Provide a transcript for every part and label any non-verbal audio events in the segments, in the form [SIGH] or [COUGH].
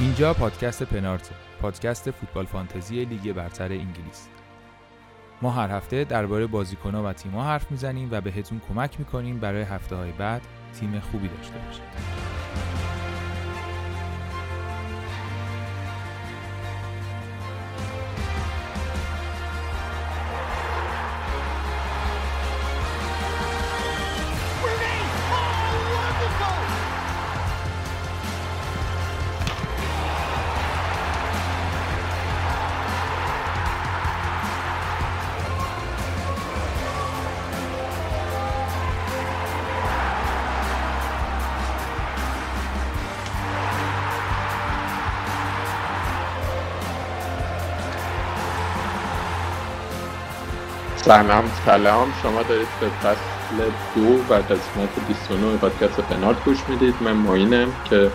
اینجا پادکست پنارت پادکست فوتبال فانتزی لیگ برتر انگلیس. ما هر هفته درباره بازیکنها و تیم‌ها حرف می‌زنیم و بهتون کمک می‌کنیم برای هفته های بعد تیم خوبی داشته باشید. سلام سلام. شما دارید به فصل دو و قسمت 29 پادکست پنارت گوش می‌دید. من معینم که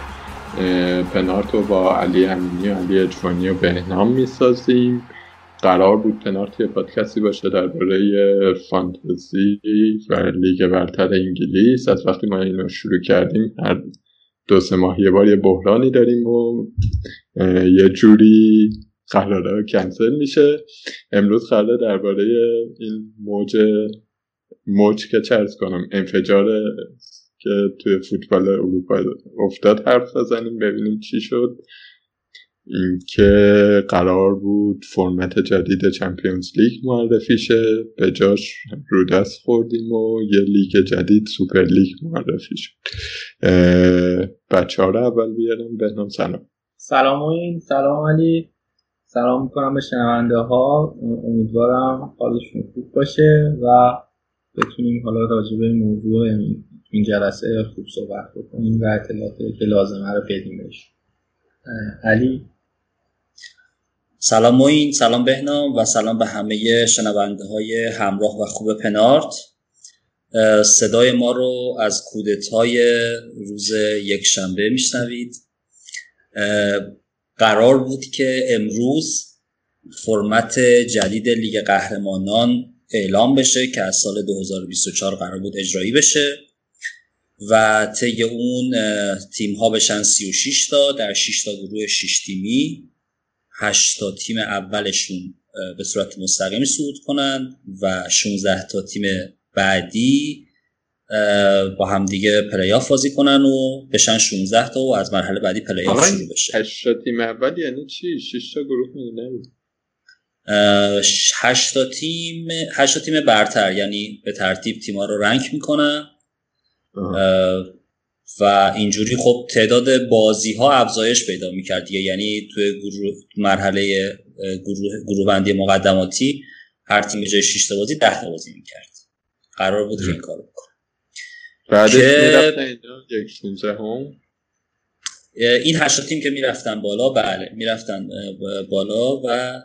پنارت رو با علی امینی و علی اجوانی و بهنام می‌سازیم. قرار بود پنارت یه پادکستی باشه درباره فانتزی و لیگ برتر انگلیس. از وقتی ما اینو شروع کردیم هر دو سه ماه یه بار یه بحرانی داریم و یه جوری قراره کنسل میشه. امروز قراره درباره این موج موج که چه عرض کنم انفجار که توی فوتبال اروپا افتاد حرف بزنیم ببینیم چی شد. اینکه قرار بود فرمت جدید Champions League معرفی شه. به جاش رو دست خوردیم و یه لیگ جدید Super League معرفی شد بچه ها رو اول بیارم. بهنام سلام. سلام این سلام علی. سلام می‌کنم به شنونده ها امیدوارم حالشون خوب باشه و بتونیم حالا راجع به موضوع این جلسه خوب صحبت بکنیم و اطلاعاتی که لازمه رو بدیم بهش. علی؟ سلام موین سلام بهنام و سلام به همه شنونده های همراه و خوب پنارت. صدای ما رو از کودتای روز یک شنبه میشنوید قرار بود که امروز فرمت جدید لیگ قهرمانان اعلام بشه که از سال 2024 قرار بود اجرایی بشه و طی اون تیم ها بشن 36 تا در 6 تا گروه 6 تیمی 8 تا تیم اولشون به صورت مستقیم صعود کنند و 16 تا تیم بعدی با هم دیگه پلیاف بازی کنن و بشن 16 تا و از مرحله بعدی پلیاف شروع بشه. 8 تا تیم اول یعنی چی؟ 6 تا گروه می‌دونم 8 تا تیم 8 تا تیم برتر یعنی به ترتیب تیما رو رنگ می‌کنن و اینجوری خب تعداد بازی ها افزایش پیدا می‌کرد دیگه. یعنی توی گروه مرحله گروه, گروه بندی مقدماتی هر تیم جای 6 تا بازی 10 تا بازی می‌کرد. قرار بود این کارو بکنه. بعدش یک 16 هم این هشت تیم که می‌رفتن بالا بله می‌رفتن بالا و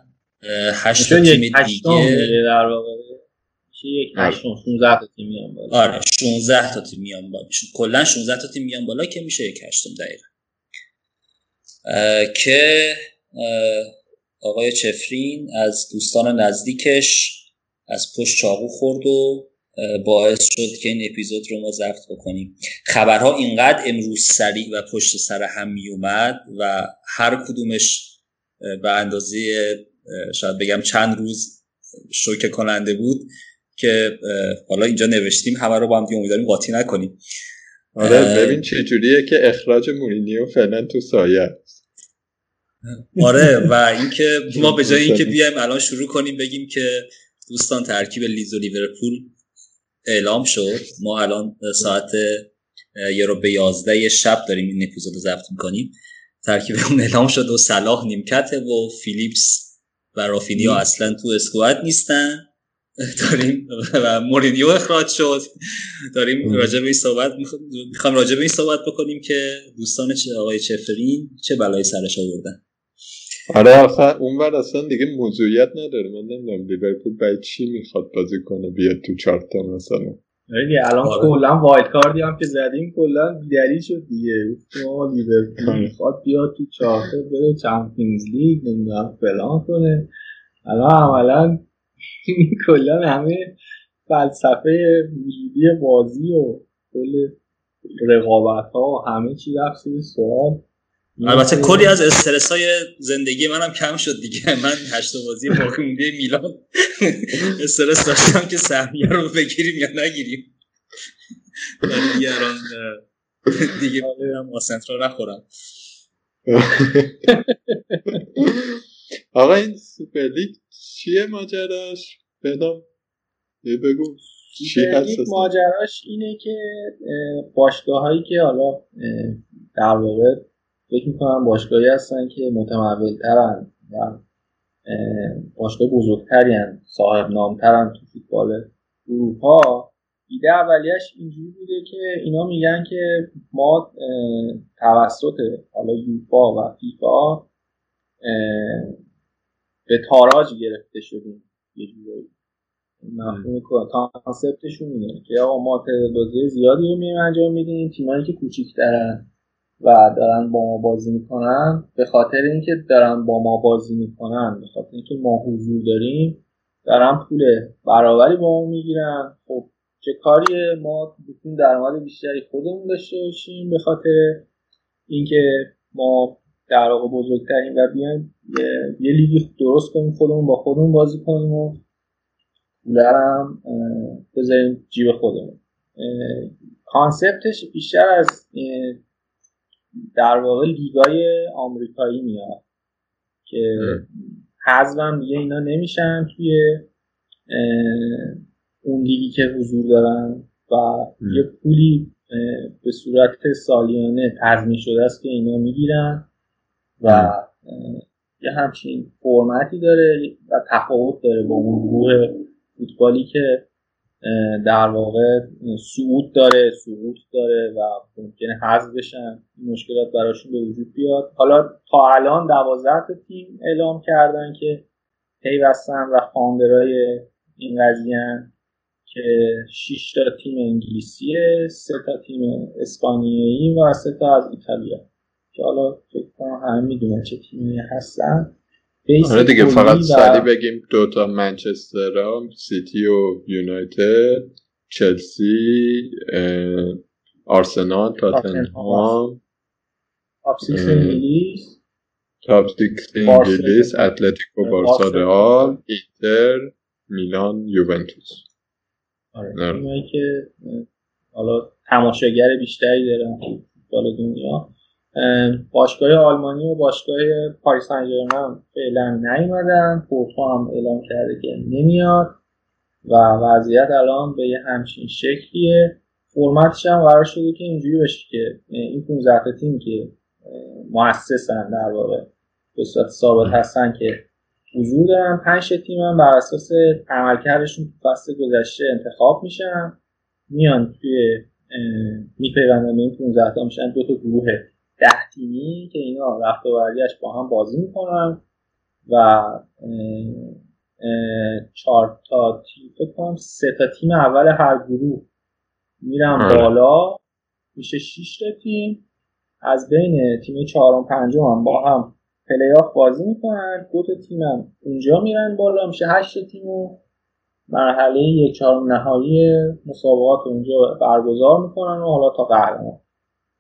هشت تیم دیگه. در واقع؟ یک هشتم 16 تا تیم میان بالا. آره 16 تا تیم میان بالا. کلا 16 تا تیم میان بالا که میشه یک هشتم دقیقا. که آقای چفرین از دوستان نزدیکش از پشت چاقو خورد و باعث شد که این اپیزود رو ما ضبط بکنیم. خبرها اینقدر امروز سریع و پشت سر هم می اومد و هر کدومش به اندازه شاید بگم چند روز شوکه کننده بود که حالا اینجا نوشتیم همه رو با هم دیگه امیدواریم قاطی نکنیم. آره ببین چه جوریه که اخراج مورینیو فعلا تو سایه آره و اینکه ما به جای اینکه [LAUGHS] بیایم الان شروع کنیم بگیم که دوستان ترکیب لیز و لیورپول اعلام شد. ما الان ساعت یه رو به یازده شب داریم این اپیزود رو ضبط می‌کنیم. ترکیب اون اعلام شد و صلاح نیمکته و فیلیپس و رافینیا اصلا تو اسکواد نیستن. داریم و مورینیو اخراج شد. داریم راجع به این صحبت می‌خوام راجع به این صحبت بکنیم که دوستان آقای چفرین چه بلایی سرش آوردن. آره. آخه اون بحث اصلا دیگه موضوعیت نداره. من نمی‌دونم لیورپول باید چی می‌خواد بازی کنه بیاد تو چارتا مثلا. دیگه الان آره. کلا wild card ی هم که زدیم کلا بیدلی شد دیگه. ما لیورپول می‌خواد بیاد تو چارتا بره Champions League نمی‌دونم فلان کنه. الان عملا [LAUGHS] کلا همه فلسفه وجودی بازی و کل رقابت ها و همه چی رفت سوال. البته کلی از استرس های زندگی منم کم شد دیگه. من هشت بازی باقی مونده میلان. استرس داشتم که سهمیه رو بگیریم یا نگیریم. دیگه الان دیگه برم آسنترا نخورم. [LAUGHS] آقا این Super League چیه ماجراش؟ بدم بگو. Super League ماجراش اینه که باشگاه هایی که حالا در واقع فکر می‌کنم باشگاهی هستن که متمول ترن و باشگاه بزرگتری ان صاحب نامترن تو فوتبال اروپا. ایده اولیش اینجوری بوده که اینا میگن که ما توسط حالا یوفا و فیفا به تاراج گرفته شدیم. یه جورایی مفهوم کانسپتشون اینه که آقا ما تعداد زیادی رو میایم انجام میدیم تیمایی که کوچیک‌ترن. و دارن با ما بازی می‌کنن به خاطر اینکه دارن با ما بازی می‌کنن به خاطر اینکه ما حضور داریم دارن پول برابری با ما می‌گیرن. خب چه کاریه؟ ما بتونیم درآمد بیشتری خودمون داشته باشیم به خاطر اینکه ما در واقع بزرگترین و بیایم یه, یه لیگی درست کنیم خودمون با خودمون بازی کنیم و پولرم بذاریم جیب خودمون. کانسپتش بیشتر از در واقع لیگای آمریکایی میاد که حذفم دیگه اینا نمیشن توی اون لیگی که حضور دارن و یه پولی به صورت سالیانه تضمین شده است که اینا می‌گیرن و یه همچین فرمتی داره و تفاوت داره با اون گروه فوتبالی که در واقع سعود داره سقوط داره و ممکنه حذف بشن. مشکلات براشون به وجود بیاد. حالا تا الان دوازده تیم اعلام کردن که پیوستن و founder های این قضیه که 6 تا تیم انگلیسیه سه تا تیم اسپانیایی و سه تا از ایتالیا. که حالا فکر کنم همه می‌دونن چه تیمی هستن. آره دیگه فقط سریع بگیم دوتا منچستر سیتی و یونایتد چلسی آرسنال تاتنهام top six انگلیس. top six انگلیس اتلتیکو بارسا. رئال اینتر میلان یوونتوس. آره, آره. که حالا تماشاگر بیشتری دارن فوتبال دنیا. باشگاه آلمانی و باشگاه پاریس سن فعلا نیومدن. پورتو هم اعلام کرده که نمیاد و وضعیت الان به یه همچین شکلیه. فرمتش هم قرار شده که اینجوری بشه که این 15 تا تیم که مؤسسن در واقع به صورت ثابت هستن که حضور دارن. 5 تیم هم بر اساس عملکردشون تو فصل گذشته انتخاب میشن. میان توی میپیوندن به این 15 تا میشن دو تا گروه. ده تیمی که اینا رفت و با هم بازی می‌کنن و چهار تا تیم فکر کنم سه تا تیم اول هر گروه میرن آره. بالا. میشه 6 تا تیم. از بین تیم چهارم پنجم هم با هم پلی آف بازی می‌کنن. دو تا تیم هم اونجا میرن بالا. میشه 8 تیم و مرحله یک چهارم نهایی مسابقات اونجا برگزار می‌کنن و حالا تا قهرمان.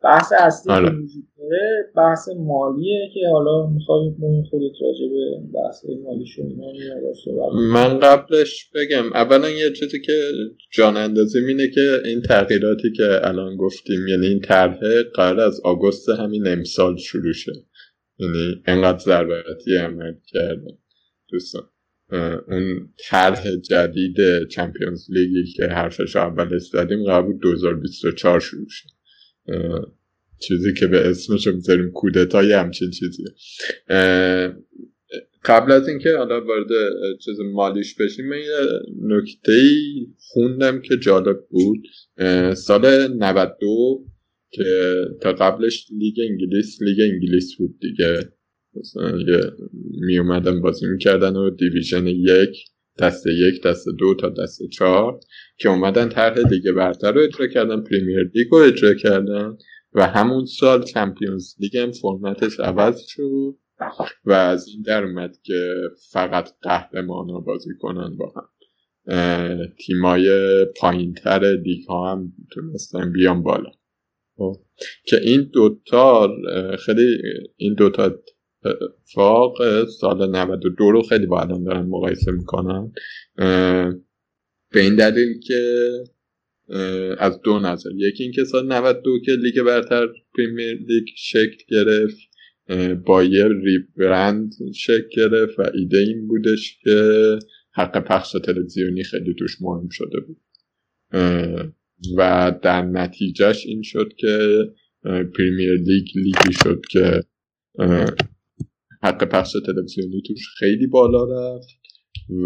بحث اصلی که آره. وجود داره بحث مالیه که حالا می‌خوایم خودت راجع به بحث مالیشون من قبلش بگم اولا یه چیزی که جان اندازی اینه که این تغییراتی که الان گفتیم یعنی این طرح قرار از آگوست همین امسال شروع شه. یعنی انقدر ضربتی عمل کرده دوستان اون طرح جدید چمپیونز لیگی که حرفش اولش زدیم قرار بود 2024 شروع شد چیزی که به اسمش می‌ذاریم کودتا یه همچین چیزیه قبل از اینکه حالا وارد چیز مالیش بشیم من یه نکته ای خوندم که جالب بود. سال 92 که تا قبلش لیگ انگلیس لیگ انگلیس بود دیگه. مثلا می اومدن بازی می‌کردن و دیویژن یک دست یک دست دو تا دست چهار که اومدن طرح لیگ برتر رو اجرا کردن Premier League رو اجرا کردن و همون سال Champions League هم فرمتش عوض شد و از این در اومد که فقط قهرمان ها بازی کنن با هم تیمای پایین تر لیگ ها هم تونستن بیان بالا خب. که این دوتا خیلی این دوتا اتفاق سال 92 رو خیلی با الان دارن مقایسه می‌کنن. به این دلیل که از دو نظر. یکی اینکه سال 92 که لیگ برتر Premier League شکل گرفت با یه rebrand شکل گرفت و ایده این بودش که حق پخش تلویزیونی خیلی توش مهم شده بود. و در نتیجهش این شد که Premier League لیگی شد که حق پخش تلویزیونی توش خیلی بالا رفت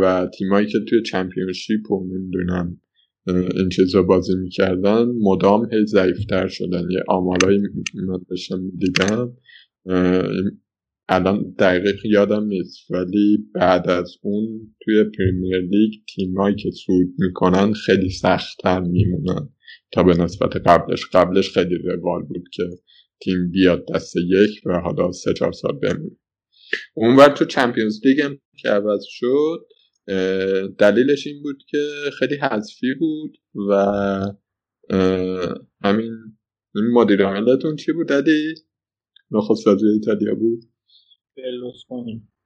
و تیمایی که توی چمپیونشیپ و نمی‌دونم این چیزا بازی می‌کردن مدام هی ضعیفتر شدن. یه آمارایی من داشتم دیدم. الان دقیق یادم نیست ولی بعد از اون توی پریمیر لیگ تیمایی که سود می‌کنن خیلی سختتر میمونن. تا به نسبت قبلش. قبلش خیلی روال بود که تیم بیاد دست یک و حالا سه چهار سال بمونه. اونور تو چمپیونز لیگ هم که عوض شد دلیلش این بود که خیلی حذفی بود و همین این مدیر عاملتون چی بود دادی؟ نخست وزیر ایتالیا بود؟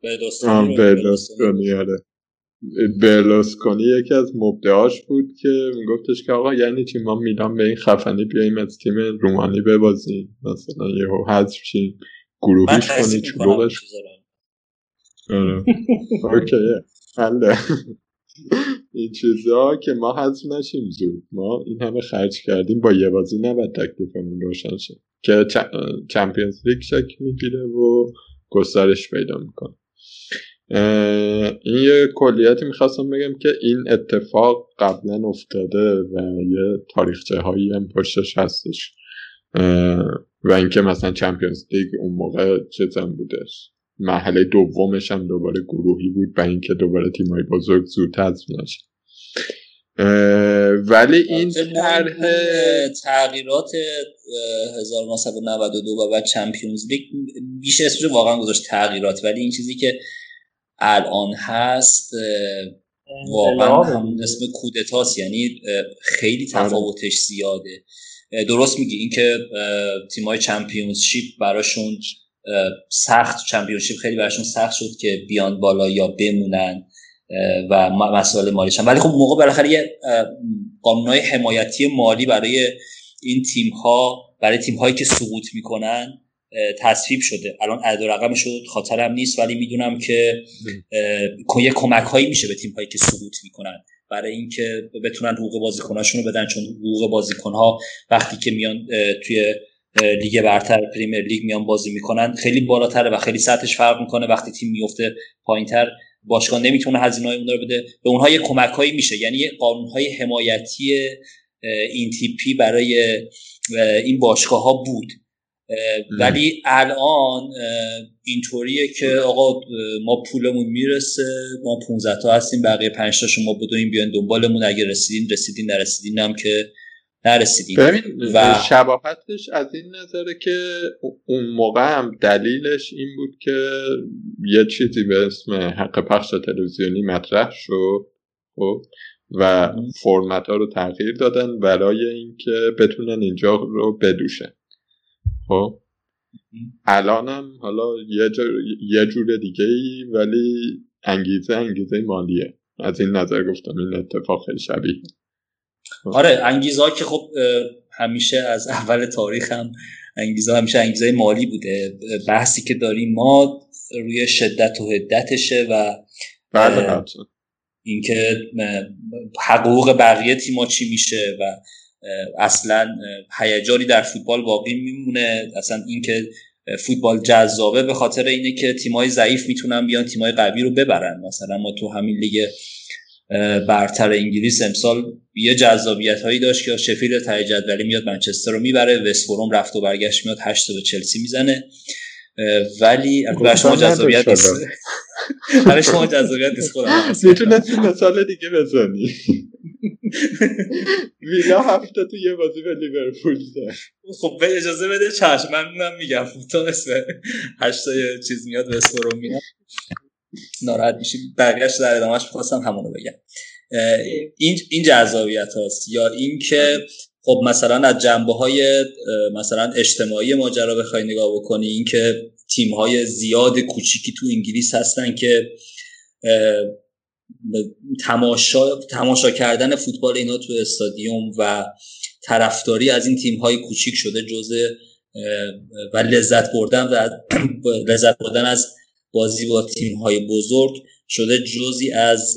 برلوسکونی برلوسکونی آره. برلوسکونی یکی از مبدعاش بود که میگفتش که آقا یعنی چی؟ ما میلان به این خفنی بیاییم از تیم رومانی ببازیم. مثلا یهو حذف شیم. گروهیش کنی چلوغش آره. [LAUGHS] اوکی حله. این چیزا که ما حذف نشیم زود. ما این همه خرج کردیم. با یه بازی نباید تکلیفمون روشن شه. که چمپیونز لیگ شکل می‌گیره و گسترش پیدا می‌کنه. این یه کلیتی می‌خواستم بگم که این اتفاق قبلا افتاده و یه تاریخچه هایی هم پشتش هستش. و اینکه مثلا چمپیونز لیگ اون موقع چیزم بودش. مرحله دومش هم دوباره گروهی بود و اینکه دوباره تیمای بزرگ زود حذف نشه ولی این طرح تغییرات 1992 و بعد چمپیونز لیگ بیش اسمش واقعا گذاشت تغییرات ولی این چیزی که الان هست واقعا همون اسم کودتاست یعنی خیلی آره. تفاوتش زیاده. درست میگی. اینکه تیمای چمپیونشیپ براشون سخت چمپیونشیپ خیلی براشون سخت شد که بیان بالا یا بمونن و مسائل مالیشن ولی خب موقع بالاخره یه قانونهای حمایتی مالی برای این تیم ها برای تیم هایی که سقوط می‌کنن تصویب شده. الان عدد و رقم شد خاطرم نیست ولی می‌دونم که یه کمک هایی میشه به تیم هایی که سقوط می‌کنن. برای اینکه بتونن حقوق بازیکناشون رو بدن چون حقوق بازیکن ها وقتی که میان توی لیگ برتر پریمیر لیگ میان بازی می‌کنن خیلی بالاتره و خیلی سطحش فرق می‌کنه وقتی تیم میفته پایینتر. باشگاه نمی‌تونه هزینه های اون رو بده. به اونها یه کمک هایی میشه. یعنی یه قانون های حمایتی این تیپی برای این باشگاه ها بود. ولی الان اینطوریه که آقا ما پولمون می‌رسه ما 15 تا هستیم بقیه 5 تا شما بدوین بیان دنبالمون اگه رسیدین رسیدین نرسیدین هم که نرسیدیم. و شباهتش از این نظره که اون موقع هم دلیلش این بود که یه چیزی به اسم حق پخش تلویزیونی مطرح شد خب و فرمت ها رو تغییر دادن برای اینکه بتونن اینجا رو بدوشن. خب. الانم حالا یه, یه جور دیگه ای ولی انگیزه انگیزه مالیه. از این نظر گفتم این اتفاق خیلی شبیه. آره انگیزه که خب همیشه از [LAUGHS] اول تاریخ هم انگیزه همیشه انگیزه مالی بوده. بحثی که داریم ما روی شدت و حدتشه و بله اینکه حقوق بقیه تیما چی میشه و اصلا هیجانی در فوتبال باقی میمونه. اصلا اینکه فوتبال جذابه به خاطر اینه که تیمای ضعیف می‌تونن بیان تیمای قوی رو ببرن. مثلا ما تو همین لیگ برتر انگلیس امسال یه جذابیت هایی داشت که شفیل ته جدولی میاد منچستر رو می‌بره. وستبروم رفت و برگشت میاد 8 به چلسی می‌زنه. ولی برای شما جذابیت نیست. برای شما جذابیت نیست خودم [LAUGHS] می‌تونستی مثال دیگه بزنی. ویلا هفته تو یه بازی به لیورپول خب به اجازه بده چشم. من میگم. تا اسم هشتا چیز میاد وستبروم میاد ناراحت میشی. بقیهش در ادامهش می‌خواستم همونو بگم. این این جذابیت هاست. یا اینکه خب مثلا از جنبه های مثلا اجتماعی ماجرا بخوای نگاه بکنی اینکه تیم های زیاد کوچیکی تو انگلیس هستن که تماشا تماشا کردن فوتبال اینا تو استادیوم و طرفداری از این تیم های کوچیک شده جزء و لذت بردن و [CLEARS THROAT] لذت بردن از بازی با تیم های بزرگ شده جزی از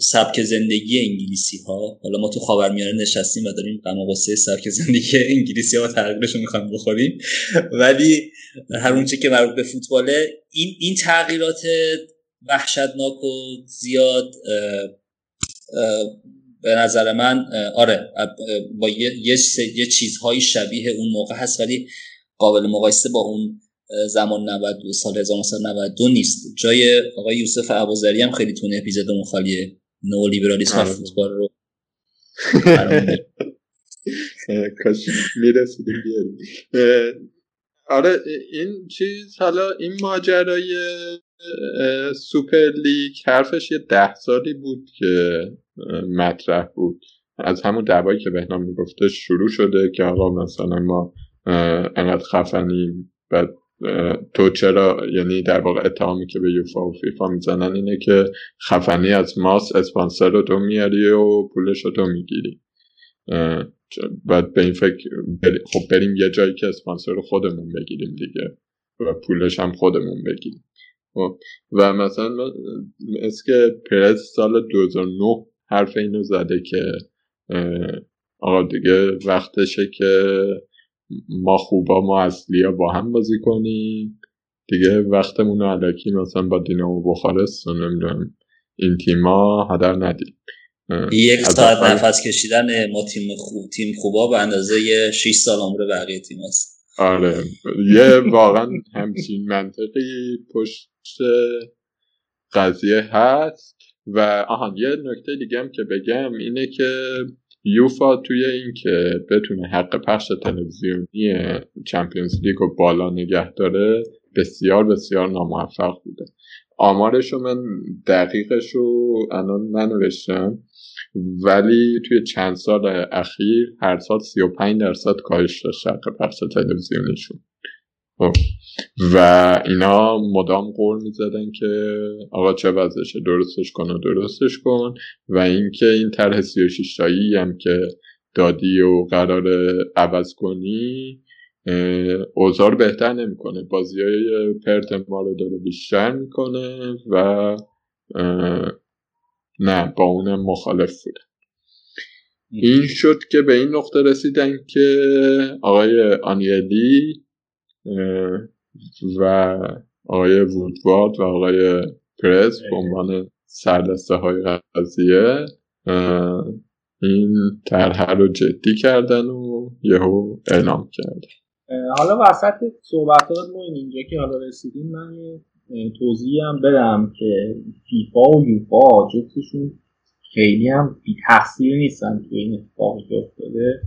سبک زندگی انگلیسی ها حالا ما تو خاورمیانه نشستیم و داریم غم سبک زندگی [LAUGHS] انگلیسی ها و تغییرش رو می‌خوایم بخوریم. ولی هر اونچه که مربوط به فوتباله این این تغییرات وحشتناک و زیاد به نظر من آره با یه, یه چیزهای شبیه اون موقع هست ولی قابل مقایسه با اون زمان 90 سال 1992 نیست. جای آقای یوسف ابوذری هم خیلی تونه اپیزودمون خالیه. نو لیبرالیسم و فوتبال رو کاش می‌رسیدیم بیاریم. آره این چیز حالا این ماجرای سوپر لیگ حرفش یه ده سالی بود که مطرح بود. از همون دعوایی که بهنام می‌گفته شروع شده که آقا مثلا ما انقدر خفنیم و تو چرا یعنی در واقع اتهامی که به یوفا و فیفا می‌زنن اینه که خفنی از ماست اسپانسر رو تو میاری و پولش رو تو می‌گیری. بعد به این فکر خب بریم یه جایی که اسپانسر رو خودمون بگیریم دیگه و پولش هم خودمون بگیریم. خب، و مثلا مثل که پرز سال 2009 حرف اینو زده که آقا دیگه وقتشه که ما خوبا ما اصلی با هم بازی کنیم. دیگه وقتمون رو علکی مثلا با دینامو بخارست و نمی‌دونم این تیما هدر ندیم. یک ساعت نفس کشیدن ما تیم خوب تیم خوبا به اندازه 6 سال عمر بقیه تیم هست. آره. یه واقعا همچین منطقی پشت قضیه هست و آهان یه نکته دیگه هم که بگم اینه که یوفا توی این که بتونه حق پخش تلویزیونی چمپیونز لیگ رو بالا نگه داره بسیار بسیار ناموفق بوده. آمارش رو من دقیقش الان ننوشتم. ولی توی چند سال اخیر هر سال 35 درصد کاهش داشت حق پخش تلویزیونیشون. خب. و اینا مدام قول می‌زدن که آقا چه وضعشه درستش کن و درستش کن. و اینکه این طرح 36 تایی هم که دادی و قرار عوض کنی اوزار بهتر نمی‌کنه. بازی های پرت ما رو داره بیشتر می‌کنه و نه با اون مخالف بوده. این شد که به این نقطه رسیدن که آقای آنیلی و آقای وودوارد و آقای پرز به عنوان سردسته های قضیه این طرح رو جدی کردن و یهو اعلام کردن. حالا وسط صحبتات ما اینجا که حالا رسیدیم من توضیح هم بدم که فیفا و یوفا جفتشون خیلی هم بی تحصیل نیستن توی این اتفاقی که افتاده.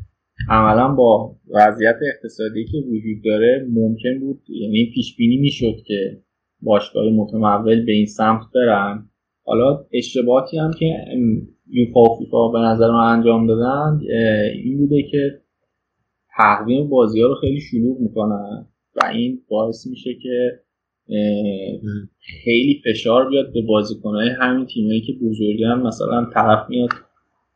عملا با وضعیت اقتصادی که وجود داره ممکن بود یعنی پیش بینی می‌شد که باشگاه متمول به این سمت برن. حالا اشتباهاتی هم که یوفا و فیفا به نظر من انجام دادن این بوده که تقویم بازی ها رو خیلی شلوغ می‌کنن و این باعث میشه که خیلی فشار بیاد به بازیکنهای همین تیمایی که بزرگن مثلا طرف میاد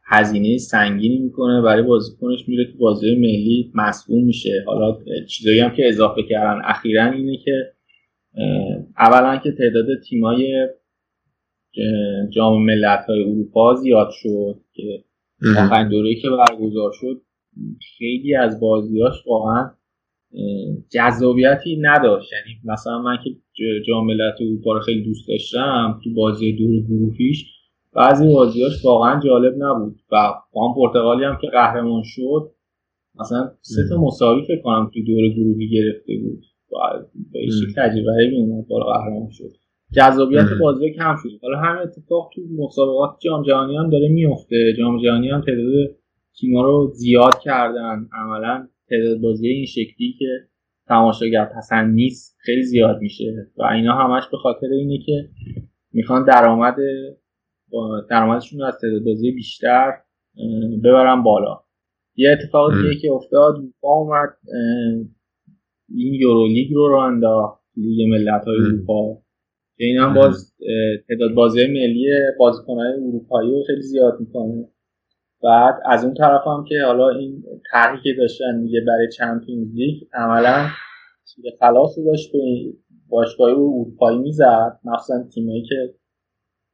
هزینه سنگینی می‌کنه برای بازیکنش میره تو بازی ملی مسئول میشه. حالا چیزایی هم که اضافه کردن اخیرا اینه که اولا که تعداد تیمای جام ملت های اروپا زیاد شد که آخرین دوره که برگزار شد خیلی از بازیاش واقعا جذابیتی نداشت. یعنی مثلا من که جام ملت اروپا رو خیلی دوست داشتم تو بازی دور گروهیش بعضی بازیاش واقعا جالب نبود. و هم پرتغالی هم که قهرمان شد مثلا سه تا مساوی فکر کنم تو دور گروهی گرفته بود. و به تجربه اومد بالا قهرمان شد. جذابیت بازی کم شد. حالا همین اتفاق تو مسابقات جام جهانی هم داره میفته جام جهانی هم تعداد تیم‌ها رو زیاد کردن. عملا تعداد بازی این شکلی که تماشاگر پسند نیست خیلی زیاد میشه. و اینا همش به خاطر اینه که می‌خوان درآمد درآمدشون رو از تعداد بازی بیشتر ببرن بالا. یه اتفاق دیگه که افتاد با اومد این یورولیگ رو رو انداخت لیگ ملت های اروپا. که این هم باز تعداد بازی ملی بازیکنهای اروپایی رو خیلی زیاد می‌کنه. بعد از اون طرف هم که حالا این طرحی که داشتن دیگه برای چمپیونز لیگ عملا تیر خلاص رو داشت به باشگاه اروپایی می‌زد. مخصوصا تیمایی که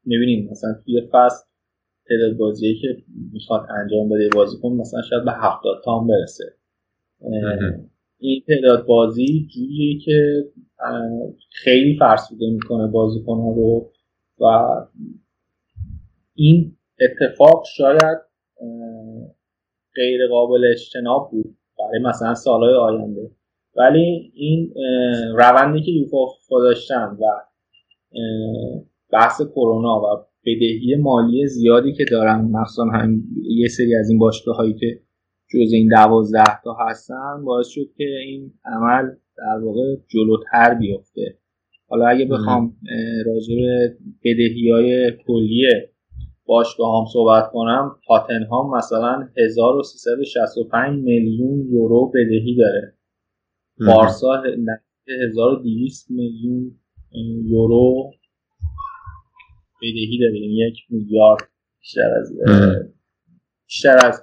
می‌بینیم مثلا توی فصل تعداد بازی که می‌خواد انجام بده بازیکن مثلا شاید به هفتاد تا هم برسه. این تعداد بازی جوریه که خیلی فرسوده می‌کنه بازیکن رو و این اتفاق شاید غیر قابل اجتناب بود برای مثلا سالهای آینده. ولی این روندی که یوفا داشتن و بحث کرونا و بدهی مالی زیادی که دارن مخصوصا هم یه سری از این باشگاه هایی که جز این دوازده تا هستن باعث شد که این عمل در واقع جلوتر بیفته. حالا اگه بخوام راجع به بدهی های کلی باشگاه هم صحبت کنم تاتنهام مثلا 1365 میلیون یورو بدهی داره. بارسا 1200 میلیون یورو بدهی داره. یعنی یک میلیارد بیشتر از بیشتر از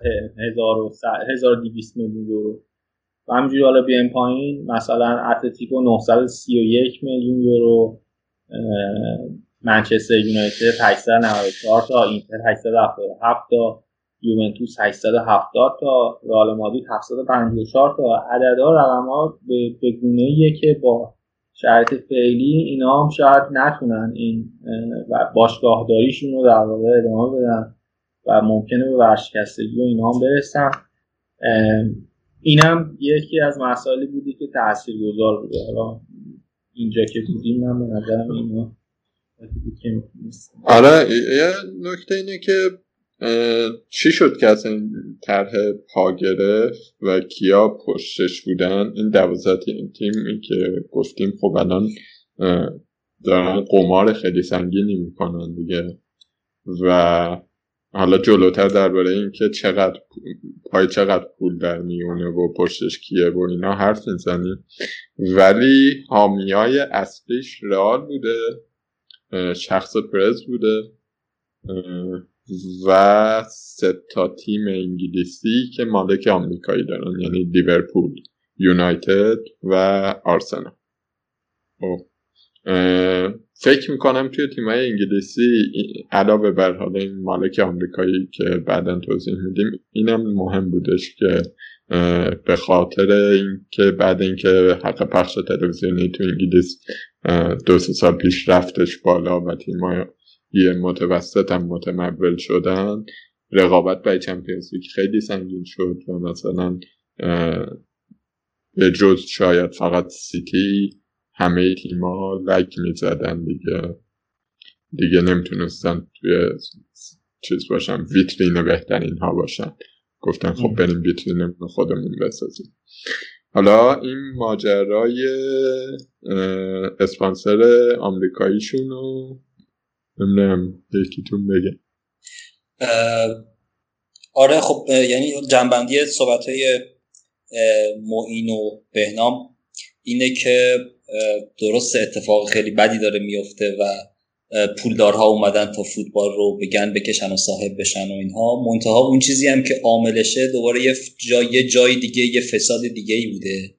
1200 میلیون یورو. و همینجوری حالا بیایم پایین مثلا اتلتیکو 931 میلیون یورو منچستر یونایتد 894 تا اینتر 877 تا یوونتوس 870 تا رئال مادرید 754 تا. عددها رقم‌ها به گونه که با شرط فعلی اینا هم شاید نتونن این باشگاهداریشون رو در واقع ادامه بدن و ممکنه به ورشکستگی و اینا هم برسن. اینم یکی از مسائلی بودی که تأثیر گذار بوده. حالا اینجا که بودیم من به نظرم اینا آره یه نکته اینه که چی شد که اصلا این طرح پا گرفت و کیا پشتش بودن؟ این دوازده تیم که گفتیم خب الان دارن قمار خیلی سنگینی می‌کنن دیگه. و حالا جلوتر درباره این که چقدر پای چقدر پول در میونه و پشتش کیه و اینا حرف می‌زنیم ولی حامیای اصلیش رئال بوده. شخص پرز بوده و سه تا تیم انگلیسی که مالک آمریکایی دارن یعنی لیورپول یونایتد و آرسنال خب. فکر می‌کنم توی تیمای انگلیسی علاوه بر حالا این مالک آمریکایی که بعدا توضیح میدیم اینم مهم بودش که به خاطر اینکه بعد اینکه حق پخش تلویزیونی تو انگلیس دو سه سال پیش رفتش بالا و تیمای یه متوسط هم متمول شدن. رقابت برای چمپیونز خیلی سنگین شد و مثلا به جز شاید فقط سیتی همه تیما لگ می‌زدن دیگه. دیگه نمی‌تونستن توی چیز باشن ویترین بهترین ها باشن. گفتن خب بریم ویترین خودمون بسازیم. حالا این ماجرای اسپانسر آمریکاییشون رو نمی‌دونم یکیتون بگه. آره خب یعنی جنبندی صحبت های معین و بهنام اینه که درست اتفاق خیلی بدی داره میفته و پولدارها اومدن تا فوتبال رو بگن بکشن و صاحب بشن و اینها. منتها اون چیزی هم که عاملشه دوباره یه جای, یه جای دیگه یه فساد دیگه ای بوده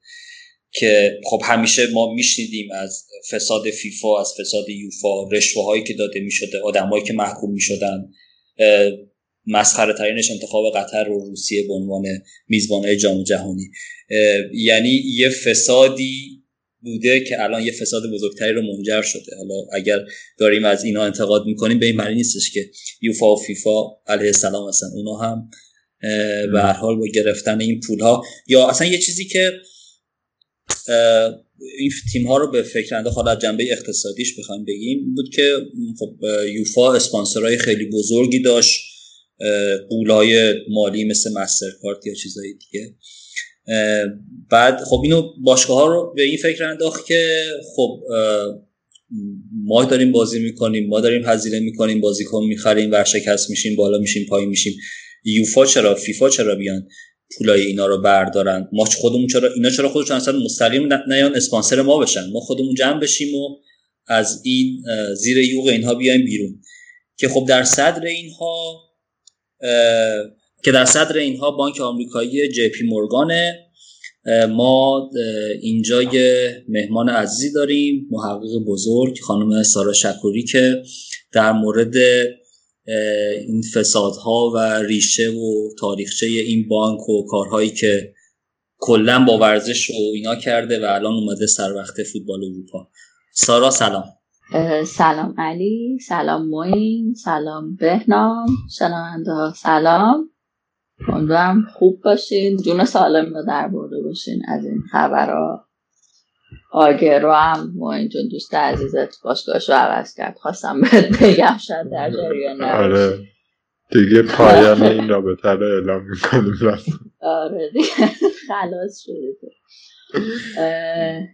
که خب همیشه ما میشنیدیم از فساد فیفا از فساد یوفا رشوه هایی که داده می‌شده آدمایی که محکوم می‌شدن. مسخره ترینش انتخاب قطر و روسیه به عنوان میزبان جام جهانی. یعنی یه فسادی بوده که الان یه فساد بزرگتری رو منجر شده. حالا اگر داریم از اینا انتقاد می‌کنیم به این معنی نیستش که یوفا و فیفا علیه السلام هستن اونا هم به هر حال با گرفتن این پول ها یا اصلا یه چیزی که این تیم ها رو به فکر انداخت حالا جنبه اقتصادیش بخوایم بگیم بود که خب یوفا اسپانسرهای خیلی بزرگی داشت قولای مالی مثل مسترکارت یا چیزهای دیگه. بعد خب اینو باشگاه ها رو به این فکر انداخت که خب ما داریم بازی می‌کنیم ما داریم هزینه می‌کنیم بازیکن می‌خریم ورشکست میشیم بالا میشیم پایین میشیم. یوفا چرا فیفا چرا بیان پولای اینا رو بردارن؟ ما خودمون چرا اینا چرا خودشون اصلا مستقیم نیان اسپانسر ما بشن. ما خودمون جمع بشیم و از این زیر یوغ اینها بیایم بیرون. که خب در صدر اینها که در صدر اینها بانک آمریکایی جی پی مورگانه. ما اینجا یه مهمان عزیزی داریم محقق بزرگ خانم سارا شکوری که در مورد این فسادها و ریشه و تاریخچه این بانک و کارهایی که کلا با ورزش و اینا کرده و الان اومده سر وقت فوتبال اروپا. سارا سلام. سلام علی سلام موین سلام بهنام شنونده سلام. امیدوارم خوب باشین. جون سالم رو در برده باشین از این خبرها. آگرو هم موین جون دوست عزیزت باشگاهش رو عوض کرد. خواستم بهت بگم شاید در جریان آره. دیگه پایان این رابطه رو اعلام می‌کنیم. آره دیگه. خلاص شده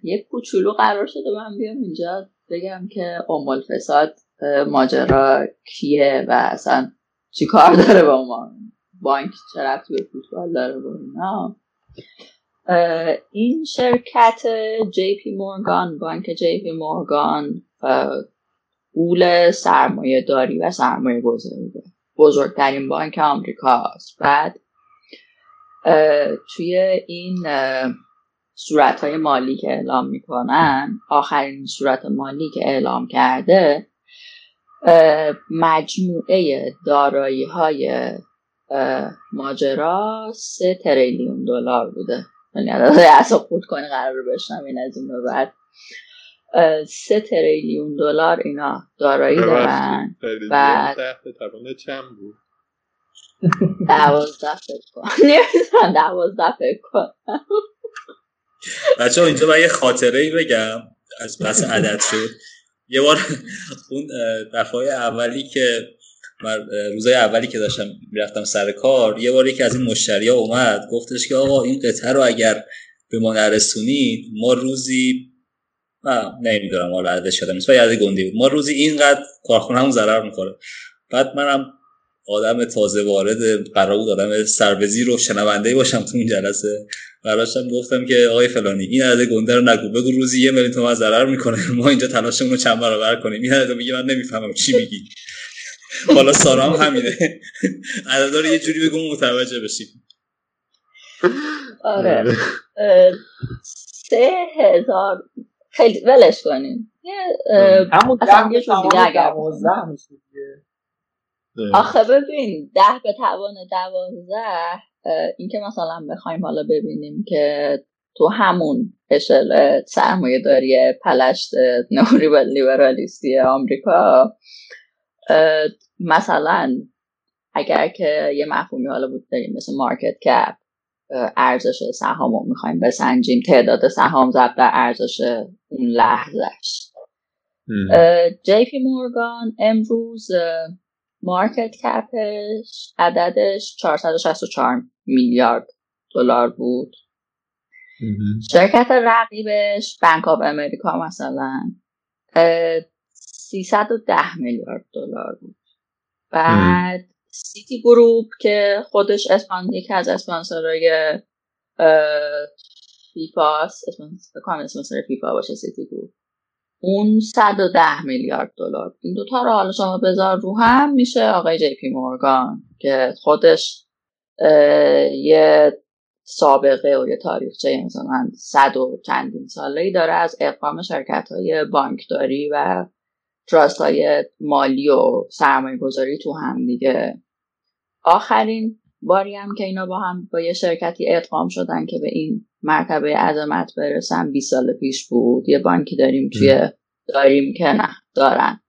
یه کوچولو قرار شده من بیام اینجا بگم که امول فساد ماجرا کیه و اصلا چی کار داره با ما؟ بانک رفتی به فوتبال داره با اینا. این شرکت جی پی مورگان بانک جی پی مورگان قول سرمایه داری و سرمایه گذاری بزرگترین بانک آمریکا است بعد توی این صورت های مالی که اعلام می‌کنن آخرین صورت مالی که اعلام کرده مجموعه دارایی های ماجرا سه تریلیون دلار بوده. یعنی اصلا [LAUGHS] خود کنی قرار بشنم این از این بعد. سه تریلیون دلار اینا دارایی دارن. بعد چند بود؟ [LAUGHS] دوازده فکر کن. [LAUGHS] دوازده فکر کن. بچه اینجا من یه خاطره ای بگم. از پس عدد شد. یه بار اون دفعه اولی که من روزای اولی که داشتم می‌رفتم سر کار یه بار یکی از این مشتری ها اومد گفتش که آقا این قطعه رو اگر به ما نرسونید ما روزی نمی‌دونم حالا عدد شدم نیست یاد گندی بود. ما روزی اینقدر کارخونه همون ضرر می‌کنه بعد منم آدم تازه وارد قرار بود آدم سربزی رو شنونده باشم تو اون جلسه. براشم گفتم که آقای فلانی این عدد گنده رو نگو بگو روزی یه میلیون تومن ضرر می‌کنه ما اینجا تلاشمون رو چند برابر کنیم. این عدد میگه من نمی‌فهمم چی میگی. حالا سارا هم همینه. عدد رو یه جوری بگو متوجه بشیم. آره. سه هزار. خیلی ولش کنیم همون ده یه دیگه. اگر آخه ببین ده به توان دوازده اینکه مثلا بخوایم حالا ببینیم که تو همون اشل سرمایه داری پلشت نئولیبرالیستی آمریکا مثلا اگر که یه مفهومی حالا بود داریم مثل market cap ارزش سهام رو می‌خوایم بسنجیم تعداد سهام ضرب در ارزش اون لحظهش جی پی مورگان امروز market cap ش عددش 464 میلیارد دلار بود. شرکت رقیبش بانک آف امریکا مثلا. 310 میلیارد دلار بود. بعد سیتی گروپ که خودش اسپان یکی از اسپانسرهای فیفا است اسپانسر فیفا باشه سیتی گروپ. اون 110 میلیارد دلار. این دوتا رو حالا شما بذار رو هم میشه آقای جی پی مورگان که خودش یه سابقه و یه تاریخچه مثلا صد و چندین ساله ای داره از اقام شرکت های بانکداری و تراست های مالی و سرمایه گذاری تو هم دیگه. آخرین باری هم که اینا با هم با یه شرکتی ادغام شدن که به این مرتبه عظمت برسن 20 سال پیش بود. یه بانکی داریم توی داریم که نه دارن.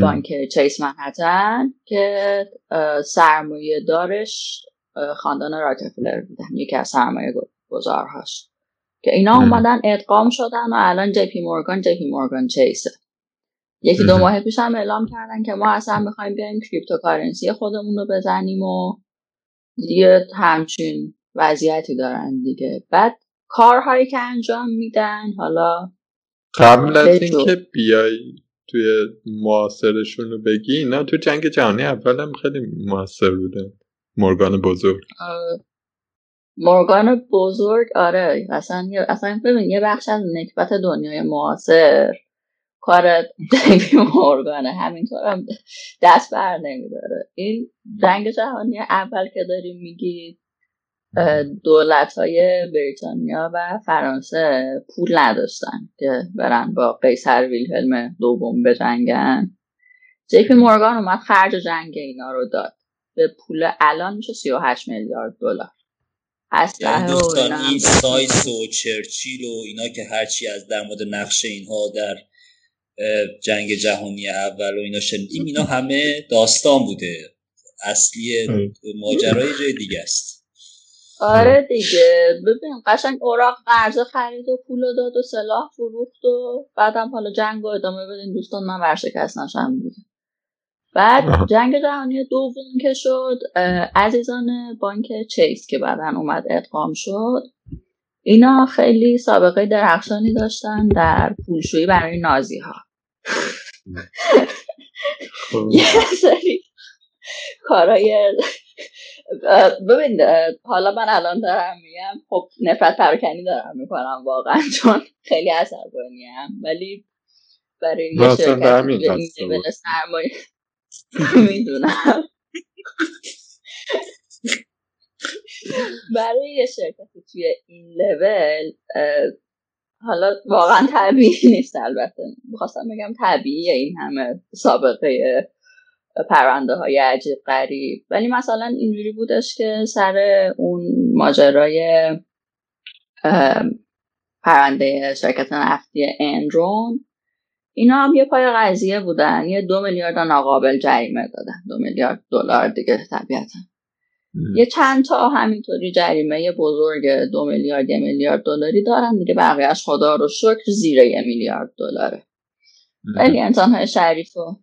بانک چیس منهتن که سرمایه دارش خاندان راکفلر بودن. یکی از سرمایه گذارهاش. که اینا اومدن ادغام شدن و الان جی پی مورگان جی پی مورگان چیسه. یکی دو ماه پیش هم اعلام کردن که ما اصلا می‌خوایم بیایم cryptocurrency خودمون رو بزنیم و دیگه همچین وضعیتی دارن دیگه. بعد کارهایی که انجام میدن حالا قبل از اینکه بیای توی معاصرشون رو بگی اینا تو جنگ جهانی اول هم خیلی موثر بودن مورگان بزرگ. مورگان بزرگ آره اصلا اصلا ببین یه بخش از نکبت دنیای معاصر. کار دیوی مورگانه همینطور هم دست بر نمیداره. این جنگ جهانی اول که داریم میگید دولت های بریتانیا و فرانسه پول نداشتن که برن با قیصر ویلهلم دوم بجنگن. جیپی مورگان اومد خرج جنگ اینا رو داد. به پول الان میشه 38 میلیارد دلار. یعنی دوستان این سایس و چرچیل و اینا که هرچی از در مورد نقش اینها در جنگ جهانی اول و اینا شنیدیم اینا همه داستان بوده. اصلی ماجرای جای دیگه است. آره دیگه. ببین قشنگ اوراق قرض خرید و پول داد و سلاح فروخت و بعدم حالا جنگ رو ادامه بدین دوستان من ورشکست نشم دیگه. بعد جنگ جهانی دوم که شد عزیزان بانک چیس که بعدا اومد ادغام شد اینا خیلی سابقه درخشانی داشتن در پولشویی برای نازی ها. یه سری کارای ببین حالا من الان دارم میگم خب نفرت پراکنی دارم می‌کنم واقعا چون خیلی عصبانی ولی برای یه شرکت سرمایه [LAUGHS] می‌دونم. برای یه شرکت توی این لول حالا واقعا طبیعی نیست البته. می‌خواستم بگم طبیعی این همه سابقه پرونده های عجیب غریب. ولی مثلا اینجوری بودش که سر اون ماجرای پرونده شرکت نفتی انرون اینا هم یه پای قضیه بودن. یه دو میلیارد ناقابل جریمه دادن. دو میلیارد دلار دیگه طبیعتا. یه چند تا همینطوری جریمه بزرگ دو میلیارد یه میلیارد دلاری دارن دیگه بقیهش خدا رو شکر زیر یه میلیارد دلاره ولی انسان های شریف و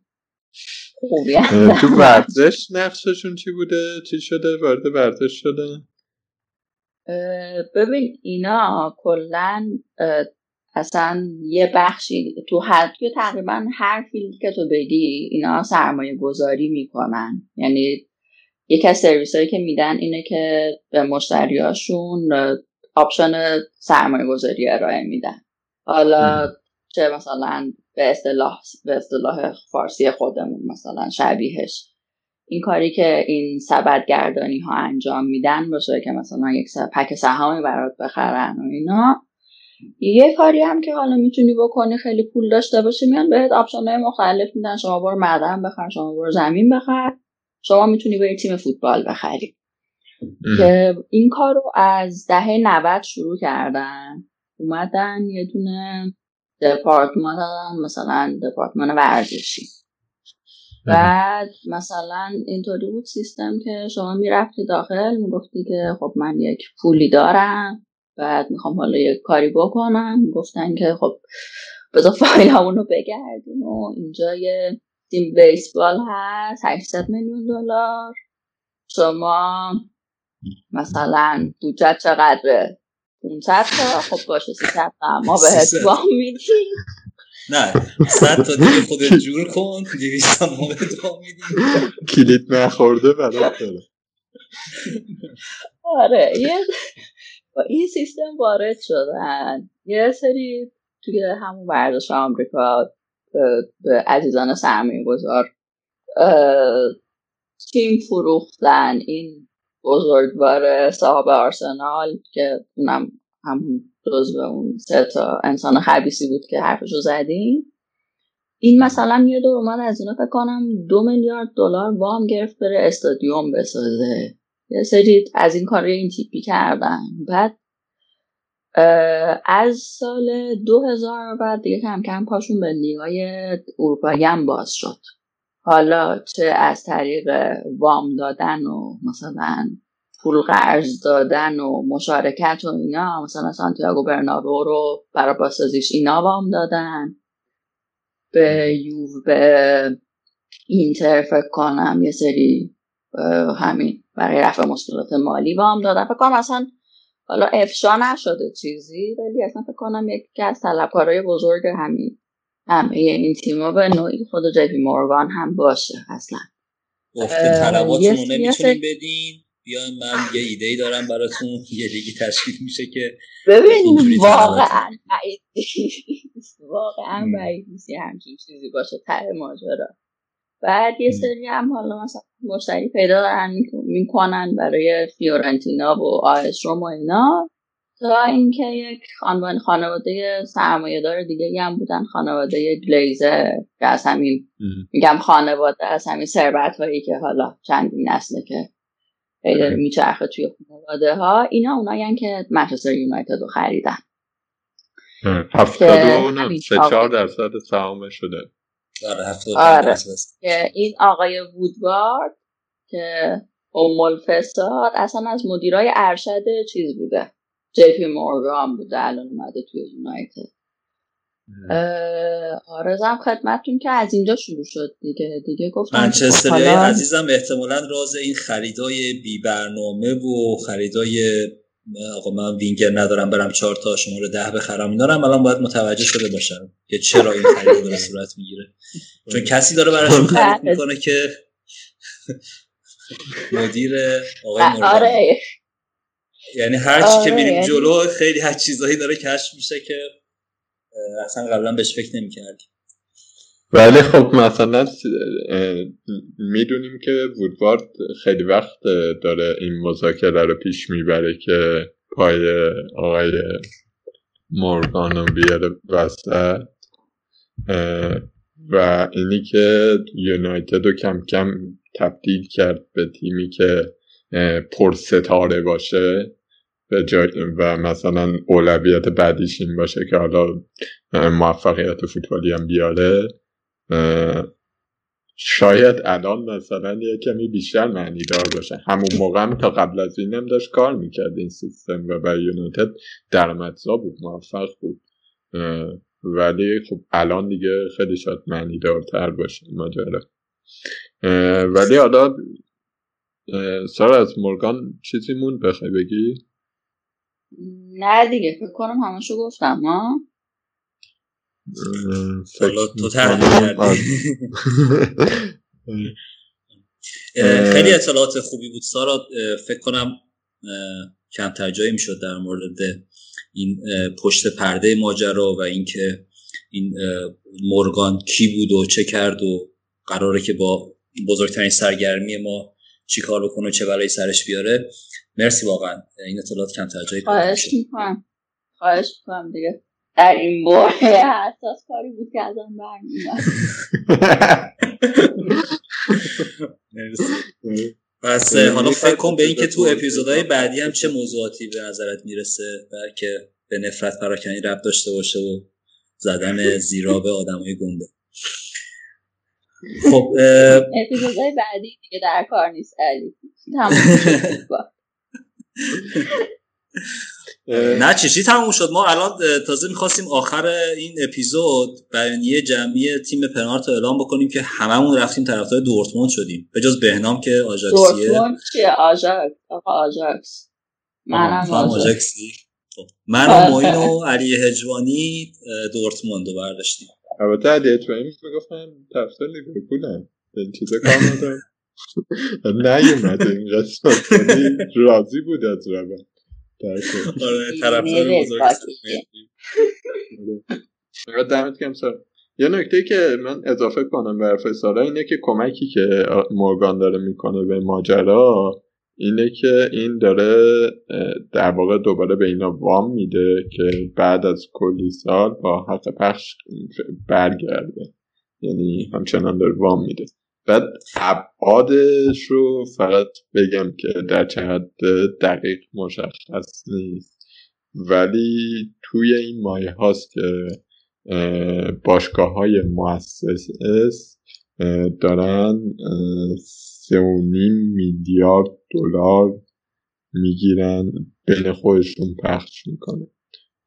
خوبی تو ورزش نقششون چی بوده؟ چی شده؟ وارد ورزش شده؟ ببین اینا کلا اصلا یه بخشی تو هر تقریبا هر فیلدی که تو بگی اینا سرمایه گذاری می‌کنن یعنی یکی از سرویس هایی که میدن اینه که به مشتریاشون option سرمایه گذاری ارائه میدن. حالا چه مثلا به اصطلاح به اصطلاح فارسی خودمون مثلا شبیهش. این کاری که این سبد گردانی ها انجام میدن باشه که مثلا یک پک سهامی برات بخرن و اینا. یه کاری هم که حالا می‌تونی بکنی خیلی پول داشته باشی میان بهت آپشن های مختلف میدن. شما برو معدن بخر شما برو زمین بخر. شما می‌تونی بری تیم فوتبال بخری. که این کار رو از دهه 90 شروع کردن. اومدن یه دونه دپارتمان مثلا دپارتمان ورزشی. بعد مثلا اینطوری بود سیستم که شما می‌رفتی داخل می‌گفتی که خب من یک پولی دارم. بعد می‌خوام حالا یک کاری بکنم. گفتن که خب بذار [LAUGHS] فایل رو بگردیم و اینجا یه تیم بیسبال هست 800 میلیون دلار. شما مثلا بودجت چقدره؟ 500 تا؟ خب باشه 300 تا. ما بهت وام میدیم. نه 100 تا دیگه خودت جور کن 200 تا ما بهت وام میدیم. کلید نخورده برات داره. آره یه با این سیستم وارد شدن. یه سری توی همون ورزش آمریکا عزیزان سرمایه گذار تیم فروختن این بزرگوار صاحب آرسنال که اونم هم به اون سه تا انسان خبیسی بود که حرفشو زدیم. این مثلا یه دور اومد از اینا فکر کنم دو میلیارد دلار وام گرفت بره استادیوم بسازه. یه سری از این کار این تیپی کردن. بعد از سال 2000 بعد دیگه کم کم پاشون به لیگای اروپایی هم باز شد. حالا چه از طریق وام دادن و مثلا پول قرض دادن و مشارکت و اینا مثلا سانتیاگو برنابو رو برای بازسازیش اینا وام دادن. به یو به اینتر فکر کنم یه سری همین برای رفع مشکلات مالی وام دادن. فکر کنم اصلا حالا افشا نشده چیزی ولی اصلا فکر کنم یکی از طلبکارهای بزرگ همین همه این تیما به نوعی خود جیپی مورگان هم باشه اصلا. گفته طلباتون نمی‌تونیم بدین؟ بیاین من یه ایده ای دارم براتون یه لیگی تشکیل میشه که ببین واقعا واقعا بعید نیست همچین چیزی باشه ته ماجرا. بعد یه سری هم حالا مثلا مشتری پیدا دارن می‌کنن برای فیورنتینا و آیس روم و اینا. تا اینکه یک خانواده خانواده سرمایه دار دیگه هم بودن خانواده گلیزر که از همین میگم خانواده از همین ثروت هایی که حالا چندین نسله که پیدا میچرخه توی خانواده ها اینا اونایی که منچستر یونایتد رو خریدن. هفتاد و سه چهار درصد سهام شده. آره آره. که این آقای وودوارد که ام فساد اصلا از مدیرای ارشد چیز بوده جی پی مورگان بوده الان اومده توی یونایتد آرزم خدمتتون که از اینجا شروع شد دیگه دیگه گفتم منچستر. عزیزم احتمالا راز این خریدای بی برنامه و خریدای آقا من وینگر ندارم برم چهار تا شماره ده بخرم اینا رو الان باید متوجه شده باشم که چرا این خرید داره صورت می‌گیره چون کسی داره براشون خرید بله. می‌کنه که مدیر آقای آره. یعنی هر چی آره. که میریم یعنی جلو خیلی هر چیزایی داره کشف میشه که اصلا قبلا بهش فکر نمی‌کردیم ولی خب مثلا می‌دونیم که وودوارد خیلی وقت داره این مذاکره رو پیش می‌بره که پای آقای مورگان بیاره وسط. و اینی که یونایتد رو کم کم تبدیل کرد به تیمی که پر ستاره باشه. و مثلا اولویت بعدیش این باشه که حالا موفقیت فوتبالی هم بیاره. شاید الان مثلا یه کمی بیشتر معنی دار باشه. همون موقع هم تا قبل از اینم داشت کار می‌کرد این سیستم و برای یونایتد درآمدزا بود موفق بود. ولی خب الان دیگه خیلی شاید معنی دارتر باشه ماجرا. ولی حالا سارا از مورگان چیزی مون بخوای بگی؟ نه دیگه فکر کنم همشو گفتم ها؟ تو خیلی اطلاعات خوبی بود. سارا فکر کنم کمتر جایی می‌شد در مورد این پشت پرده ماجرا و اینکه این مورگان کی بود و چه کرد و قراره که با بزرگترین سرگرمی ما چی کار بکنه و چه برای سرش بیاره. مرسی واقعا. این اطلاعات کم جایی خواهش می‌کنم. خواهش می‌کنم دیگه. در این باره حساس کاری بود که ازم برمیاد پس حالا فکر کن به اینکه تو اپیزودهای بعدی هم چه موضوعاتی به نظرت می‌رسه که به نفرت پراکنی رب داشته باشه و زدن زیرا به آدمای گنده. خب اپیزودهای بعدی دیگه در کار نیست علی. [LAUGHS] نه چیزی تموم شد؟ ما الان تازه می‌خواستیم آخر این اپیزود بیانیه جمعی تیم پنارت اعلام بکنیم که هممون رفتیم طرفدار دورتموند شدیم. به جز بهنام که آژاکسیه. دورتموند چیه آژاکس. آقا آژاکس. منم آژاکسی. خب. من و موین و علی هجوانی دورتمند رو برداشتیم. البته علی هجوانی می‌گفتن طرفدار لیورپولن این چیزا کار ندارم [LAUGHS] نیومده این قسمت راضی بود از روند. [LAUGHS] آره دمت کم سر یه نکته که من اضافه کنم به حرف سارا اینه که کمکی که مورگان داره می‌کنه به ماجرا اینه که این داره در واقع دوباره به اینا وام میده که بعد از کلی سال با حق پخش برگرده. یعنی همچنان داره وام میده. بعد ابعادش رو فقط بگم که در چه حد دقیق مشخص نیست. ولی توی این مایه هاست که باشگاه های مؤسس دارن سه و نیم میلیارد دلار می‌گیرن بین خودشون پخش می‌کنه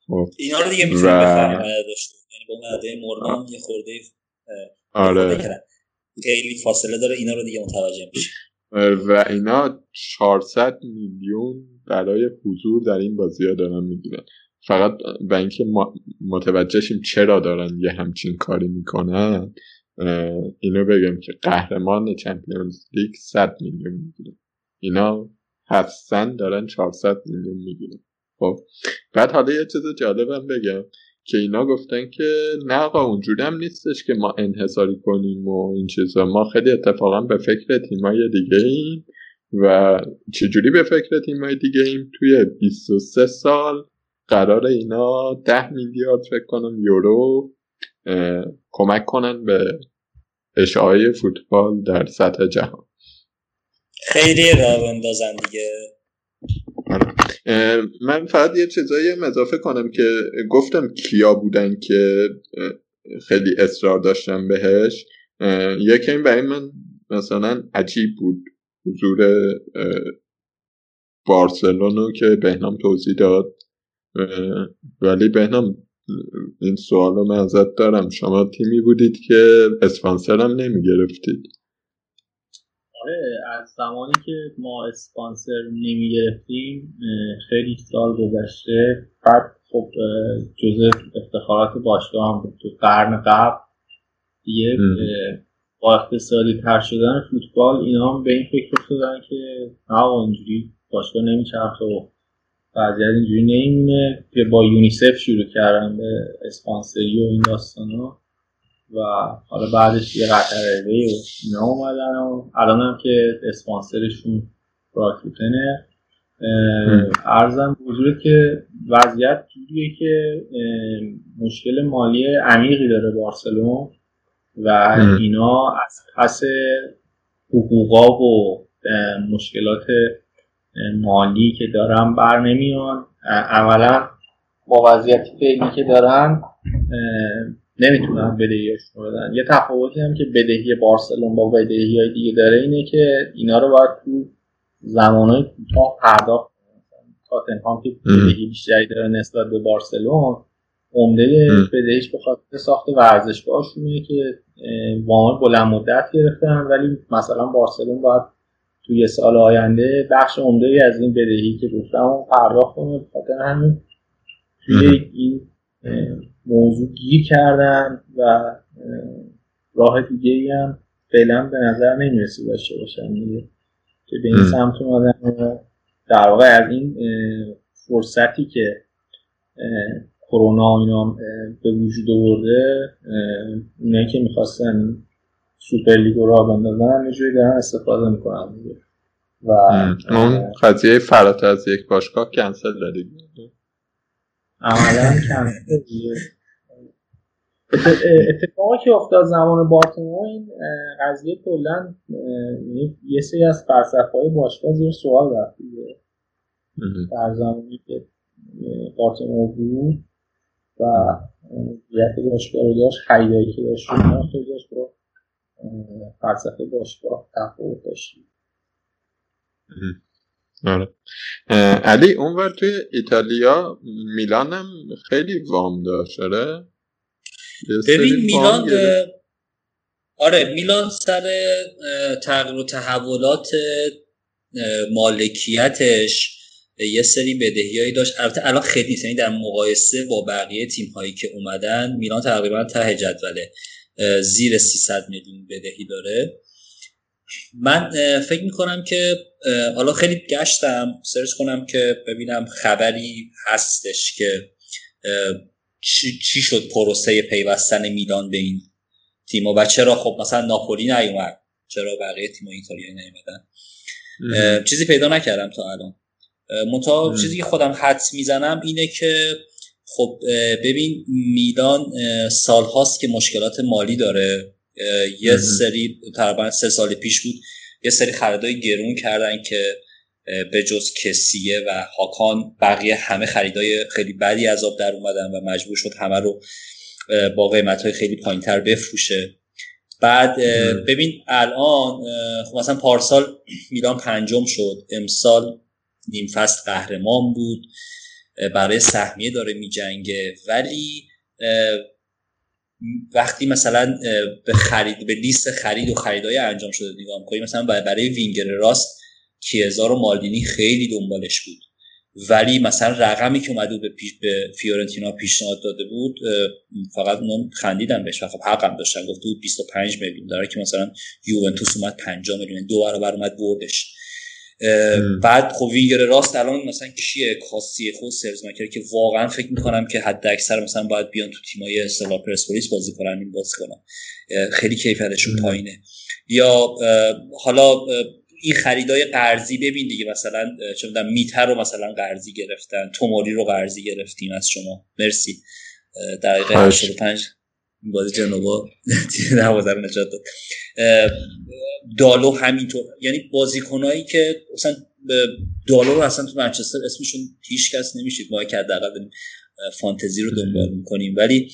خب اینا رو دیگه می‌تونیم و... بفهمیم. یعنی با معده مرمان یه خورده آره. خیلی فاصله داره اینا رو دیگه متوجه میشه و اینا 400 میلیون برای حضور در این بازی ها دارن می‌گیرن. فقط به اینکه متوجهشیم چرا دارن یه همچین کاری می‌کنن اینو بگم که قهرمان چمپیونز لیگ 100 میلیون می‌گیرن اینا حسن دارن 400 میلیون می‌گیرن. خب بعد حالا یه چیز جالبم بگم. که اینا گفتن که نه آقا اونجوری هم نیستش که ما انحصاری کنیم و این چیزا. ما خیلی اتفاقا به فکر تیمای دیگه ایم و چجوری به فکر تیمای دیگه ایم؟ توی 23 سال قرار اینا 10 میلیارد فکر کنم یورو کمک کنن به اشاعه فوتبال در سطح جهان. خیلی راه بندازن دیگه. من فقط یه چیزایی هم اضافه کنم که گفتم کیا بودن که خیلی اصرار داشتم بهش. یکی این برای من مثلا عجیب بود. حضور بارسلونو که بهنام توضیح داد. ولی بهنام این سوال رو من ازت دارم. شما تیمی بودید که اسپانسر هم نمی گرفتید آره از زمانی که ما اسپانسر نمی گرفتیم خیلی سال گذشته. بعد خب جزء افتخارات باشگاه هم بود. تو قرن قبل دیگه با اقتصادی تر شدن فوتبال اینا هم به این فکر افتادن که نه اینجوری باشگاه نمیچرخه و وضعیت اینجوری نمیمونه. که با یونیسف شروع کردن به اسپانسری و این داستان ها و حالا بعدش یه قطر و اینا اومدن و الان هم که اسپانسرشون راکوتنه. ارزم بزرگ که وضعیت جوریه که مشکل مالی عمیقی داره بارسلون و اینا از پس حقوقا و مشکلات مالی که دارن بر نمیان. عملا با وضعیت فعلی که دارن نمی‌تونن بدهیاش بدن. یه تفاوتی هم که بدهی بارسلون با بدهی های دیگه داره اینه که اینا رو باید تو زمانهای کوتاه پرداخت تاتنهام که بدهی بیشتری داره نسبت به بارسلون عمده بدهیش به خاطر ساخت ورزشگاهشونه که وام بلند مدت گرفتن. ولی مثلا بارسلون باید توی سال آینده بخش عمده از این بدهی که گفتم پرداخت کنه. خاطر همین توی این موضوع گیر کردن و راه دیگه ای هم فعلا به نظر نمی‌رسی داشته باشن. که به این سمت اومدن در واقع از این فرصتی که کرونا اینا به وجود آورده اونایی که می‌خواستن سوپر لیگ راه بندازن یه جوری دارن استفاده می‌کنن و اون قضیه فراتر از یک باشگاه کنسل دادی عملا [LAUGHS] اتفاقی که افتاد زمان بارتومو این قضیه کلا یعنی یه سری از فلسفه‌های باشگاه زیر سوال رفت در زمانی که بارتومو بود و جهت باشگاه رو داشت خریدایی که داشت خیلی داشت با فلسفه باشگاه تفاوت داشتیم آره. علی اونور توی ایتالیا میلان هم خیلی وام داشت آره؟ ببین میلان آره میلان سر تغییر و تحولات مالکیتش یه سری بدهیایی داشت. البته الان خیلی یعنی در مقایسه با بقیه تیم هایی که اومدن میلان تقریبا ته جدوله. زیر 300 میلیون بدهی داره. من فکر می‌کنم که حالا خیلی گشتم سرچ کنم که ببینم خبری هستش که چی شد پروسه پیوستن میلان به این تیم و چرا خب مثلا ناپولی نیومد؟ چرا بقیه تیم ایتالیا نیومدن؟ چیزی پیدا نکردم تا الان. منتها چیزی که خودم حد می‌زنم اینه که خب ببین میلان سالهاست که مشکلات مالی داره. یه سری تقریبا سه سال پیش بود. یه سری خریدای گرون کردن که به جز کسیه و هاکان بقیه همه خریدای خیلی بدی از آب در اومدن و مجبور شد همه رو با قیمت های خیلی پایین تر بفروشه. بعد ببین الان خب مثلا پارسال میلان پنجم شد. امسال نیم فصل قهرمان بود. برای سهمیه داره میجنگه. ولی وقتی مثلا به خرید به لیست خرید و خریدای انجام شده نگاه کنیم مثلا برای وینگر راست کیزار و مالدینی خیلی دنبالش بود. ولی مثلا رقمی که اومده به, پیش به فیورنتینا پیشنهاد داده بود فقط اونم خندیدن بهش. و خب حقم داشتن. گفته بود 25 میلیون داره که مثلا یوونتوس اومد 5 میلیون دو برابر اومد بردش. بعد خب وینگر راست الان مثلا کیه؟ کاسیه خود سرز که واقعا فکر می‌کنم که حد اکثر مثلا باید بیان تو تیمای اصطلاح پرسپولیس بازی کنن این بازی کنن خیلی کیفیتشون پایینه. یا حالا این خریدای قرضی ببین دیگه مثلا چه می‌دونم میتر رو مثلا قرضی گرفتن توموری رو قرضی گرفتیم از شما. مرسی. دقیقه 85 بازی جنوا. [LAUGHS] نوازه رو نجات داد. دالو همینطور. یعنی بازیکنایی که مثلا دالو رو اصلا تو منچستر اسمشون هیچ کس نمیشید ما که حداقل داریم فانتزی رو دنبال می‌کنیم. ولی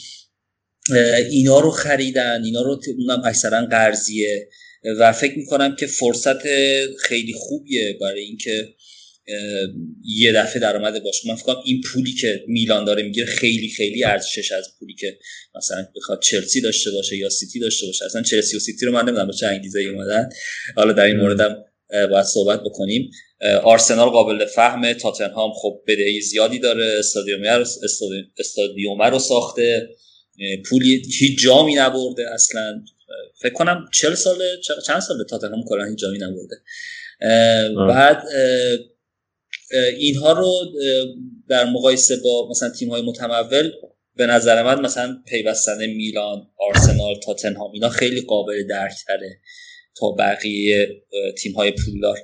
اینا رو خریدن. اینا رو اونم اکثرا قرضیه. و فکر می‌کنم که فرصت خیلی خوبیه برای اینکه یه دفعه درآمد باشه. من فکر این پولی که میلان داره می‌گیره خیلی خیلی ارزشش از پولی که مثلا بخواد چلسی داشته باشه یا سیتی داشته باشه. اصلا چلسی و سیتی رو من نمی‌دونم چه انگیزه اومدن. حالا در این موردم باید صحبت بکنیم. آرسنال قابل فهمه تاتنهام خب بدهی زیادی داره. استادیوم رو استادیوم رو ساخته. پولی هیچ جامی نبرده اصلا. فکر کنم چل ساله چند ساله تاتنهام کلا هیچ جامی نبرده. بعد اینها رو در مقایسه با مثلا تیم های متمول به نظر من مثلا پیوستن میلان آرسنال تاتنهام اینا خیلی قابل درک تره تا بقیه تیم های پولدار.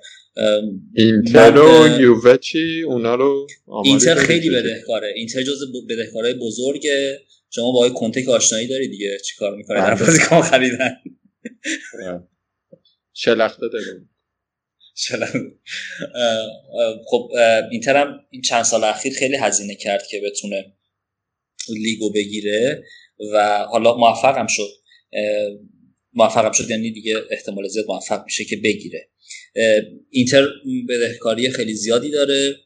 اینتر و یووه چی؟ اونا رو اینتر خیلی بدهکاره. اینتر جز بدهکارهای بزرگه. شما با کنته که آشنایی داری دیگه چیکار می‌کنه در بله. بازیکن خریدن. شلخته داره. خب اینتر هم این چند سال اخیر خیلی هزینه کرد که بتونه لیگو بگیره و حالا موفقم شد. موفقم شد یعنی دیگه احتمال زیاد موفق میشه که بگیره. اینتر بدهکاری خیلی زیادی داره.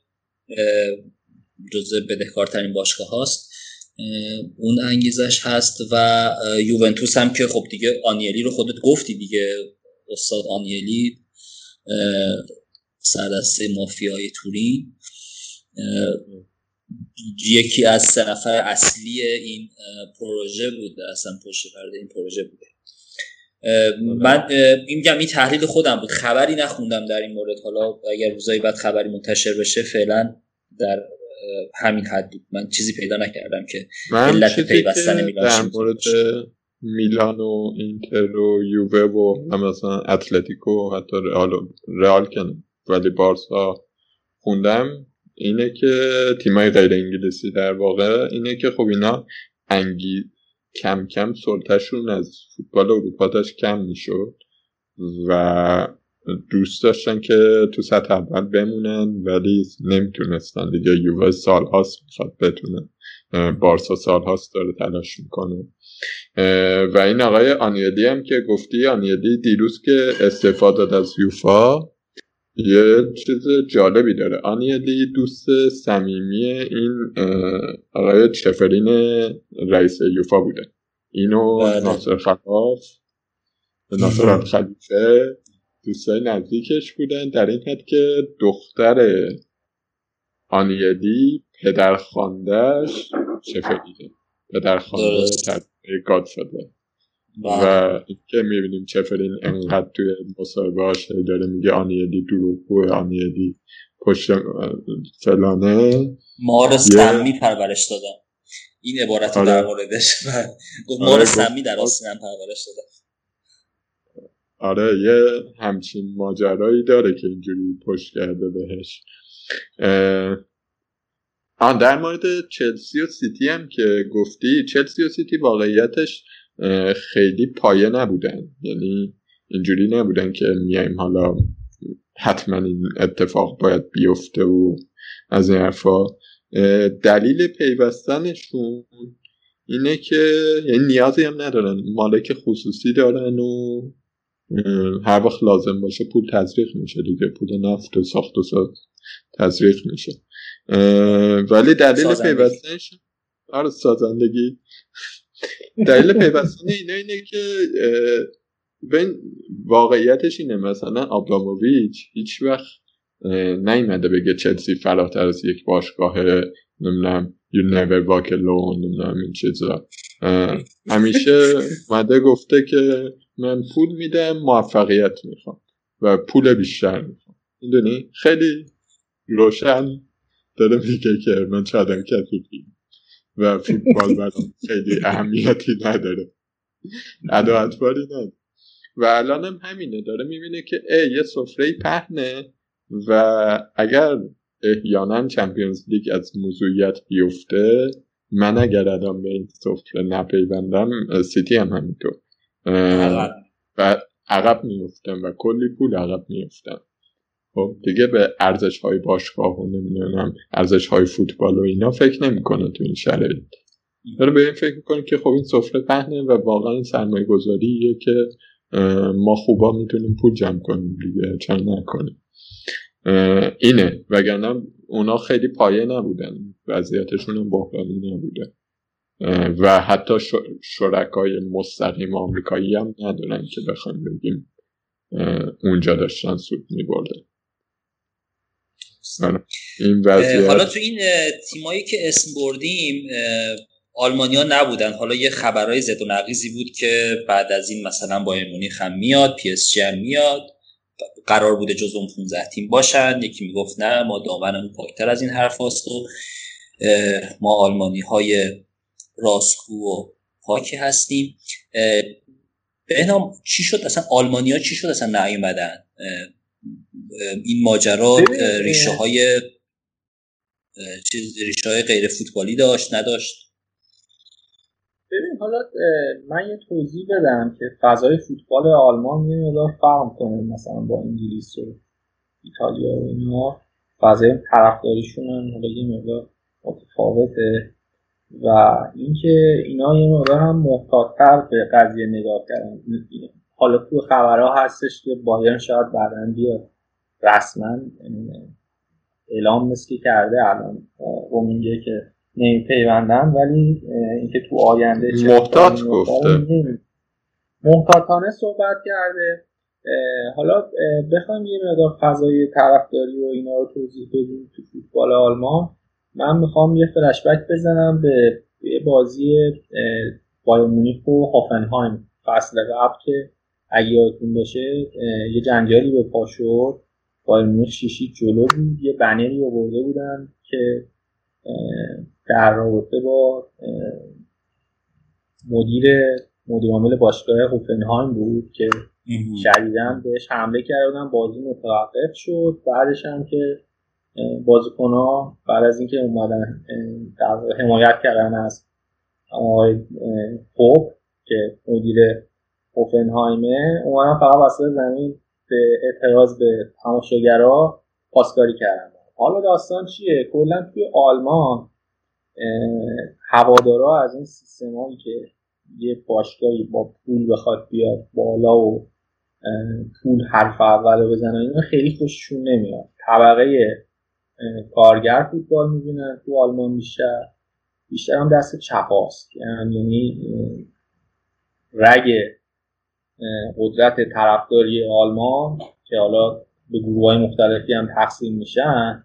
جزء بدهکارترین باشگاه هاست. اون انگیزش هست و یوونتوس هم که خب دیگه آنیلی رو خودت گفتی دیگه استاد آنیلی. سردسته مافیای تورین. یکی از سه نفر اصلی این پروژه بوده اصلا پشت پرده این پروژه بوده. من این میگم این تحلیل خودم بود. خبری نخوندم در این مورد. حالا اگر روزایی بعد خبری منتشر بشه فعلا در همین حد من چیزی پیدا نکردم که علت پیوستن در مورد میلان و اینتر و یووه و مثلا اتلتیکو حتی رئال رئال کنم ولی بارسا خوندم. اینه که تیمای غیر انگلیسی در واقع اینه که خب اینا انگی کم کم سلطهشون از فوتبال اروپا داشت کم می‌شد و دوست داشتن که تو سطح اول بمونن ولی نمی‌تونستن دیگه. یووه سال هاست می‌خواد بتونن بارسا سال هاست داره تلاش می‌کنه. و این آقای آنیدی هم که گفتی آنیدی دیروز که استفاده از یوفا یه چیز جالبی داره. آنیدی دوست صمیمی این آقای چفرین رئیس یوفا بوده. اینو بله. ناصر خلاف ناصر خلیفه دوستای نزدیکش بودن. در این حد که دختر آنیدی پدر خاندهش چفرینه. پدر خانده گاد شده. و که می‌بینیم چفرین انقدر توی مصاحبه هاش داره میگه آنیدی دروغگوه آنیدی پشت فلانه. ما رو سمی پرورش دادم این عبارت آره. در موردش گفت ما رو آره، سمی در آسینم پرورش دادم آره یه همچین ماجرایی داره که اینجوری پشت کرده بهش. آن در مورد چلسی و سیتی هم که گفتی چلسی و سیتی واقعیتش خیلی پایه نبودن. یعنی اینجوری نبودن که میایم حالا حتما این اتفاق باید بیفته و از این حرفا. دلیل پیوستنشون اینه که یعنی نیازی هم ندارن. مالک خصوصی دارن و هر وقت لازم باشه پول تزریق میشه دیگه. پول نفت و ساخت و ساز تزریق میشه. ولی دلیل پیوستنش آره سازندگی. دلیل پیوستن اینه اینه که بین واقعیتش اینه مثلا آبراموویچ هیچ وقت نیومده بگه چلسی فراتر از یک باشگاه نمی‌دونم you never walk alone نمی‌دونم این چیزا. همیشه مده گفته که من پول میدم موفقیت می‌خوام و پول بیشتر می‌خوام. می‌دونی؟ خیلی روشن داره میگه که من چادر کثیفی و فوتبال برام خیلی اهمیتی نداره. ادا نداره و الان هم همینه داره می‌بینه که ای یه سفره پهنه و اگر احیانا چمپیونز لیگ از موضوعیت بیفته من اگر الان به این سفره نپیوندم سیتی هم همینطور. و عقب میفتم و کلی پول عقب میفتم خب دیگه به ارزش های باشگاه و نمی‌دونم ارزش های فوتبال و اینا فکر نمی‌کنه تو این شرایط. داره به این فکر می‌کنه که خب این سفره پهنه و واقعا سرمایه گذاریه که ما خوبا می‌تونیم پول جمع کنیم دیگه چرا نکنیم. اینه. وگرنه اونا خیلی پایه نبودن. وضعیتشون هم بحرانی نبوده. و حتی شرکای مستقیم آمریکایی هم ندارن که بخوایم بگیم اونجا داشتن سود میبردن. این. حالا تو این تیمایی که اسم بردیم آلمانیا نبودن. حالا یه خبرهای زد و نقیزی بود که بعد از این مثلا با مونیخ هم میاد پی اس هم میاد. قرار بوده جز اون 15 تیم باشن. یکی می‌گفت نه ما دامنمون پاکتر از این حرف هست و ما آلمانی های راستگو و پاکی هستیم. بهنام چی شد؟ اصلا آلمانیا چی شد؟ اصلا نیومدن این ماجرا ریشه های ریشه های غیر فوتبالی داشت نداشت؟ ببین حالا من یه توضیح بدم که فضای فوتبال آلمان یه مقدار فرق کنه مثلا با انگلیس و ایتالیا و اینا. فضای طرفداریشون هم یه مقدار متفاوته. و اینکه اینا یه مقدار هم محتاطتر به قضیه نگاه کردن. حالا تو خبرها هستش که بایرن شاید بعدا بیاد. رسما اعلام مثل کرده الان رومینگه که پیوندن ولی اینکه تو آینده محتاط گفته. محتاطانه صحبت کرده. حالا بخوایم یه مقدار فضای طرفداری و اینا رو توضیح بدیم تو فوتبال آلمان. من می‌خوام یه فلشبک بزنم به یه بازی بایر مونیخ و هافنهایم فصل قبل که اگه یادتون باشه یه جنجالی به پا شد. بایر مونیخ شیشی جلو بود. یه بنری آورده بودن که در رابطه با مدیر مدیر عامل باشگاه هوفنهایم بود که شدیدا بهش حمله کردن بازی متوقف شد. بعدش هم که ها بعد از اینکه اومدن در حمایت کردن از آقای خوب که مدیر هوفنهایمه اومدن فقط وسط زمین به اعتراض به تماشاگرها پاسکاری کردن. حالا داستان چیه؟ کلا توی آلمان هوادارا از این سیستمایی که یه باشگاهی با پول بخواد بیاد بالا و پول حرف اول بزنن اینا خیلی خوششون نمیاد. طبقه کارگر فوتبال می‌بینن تو آلمان بیشتر. بیشتر هم دست چپاست. یعنی رگ قدرت طرفداری آلمان که حالا به گروه های مختلفی هم تقسیم میشن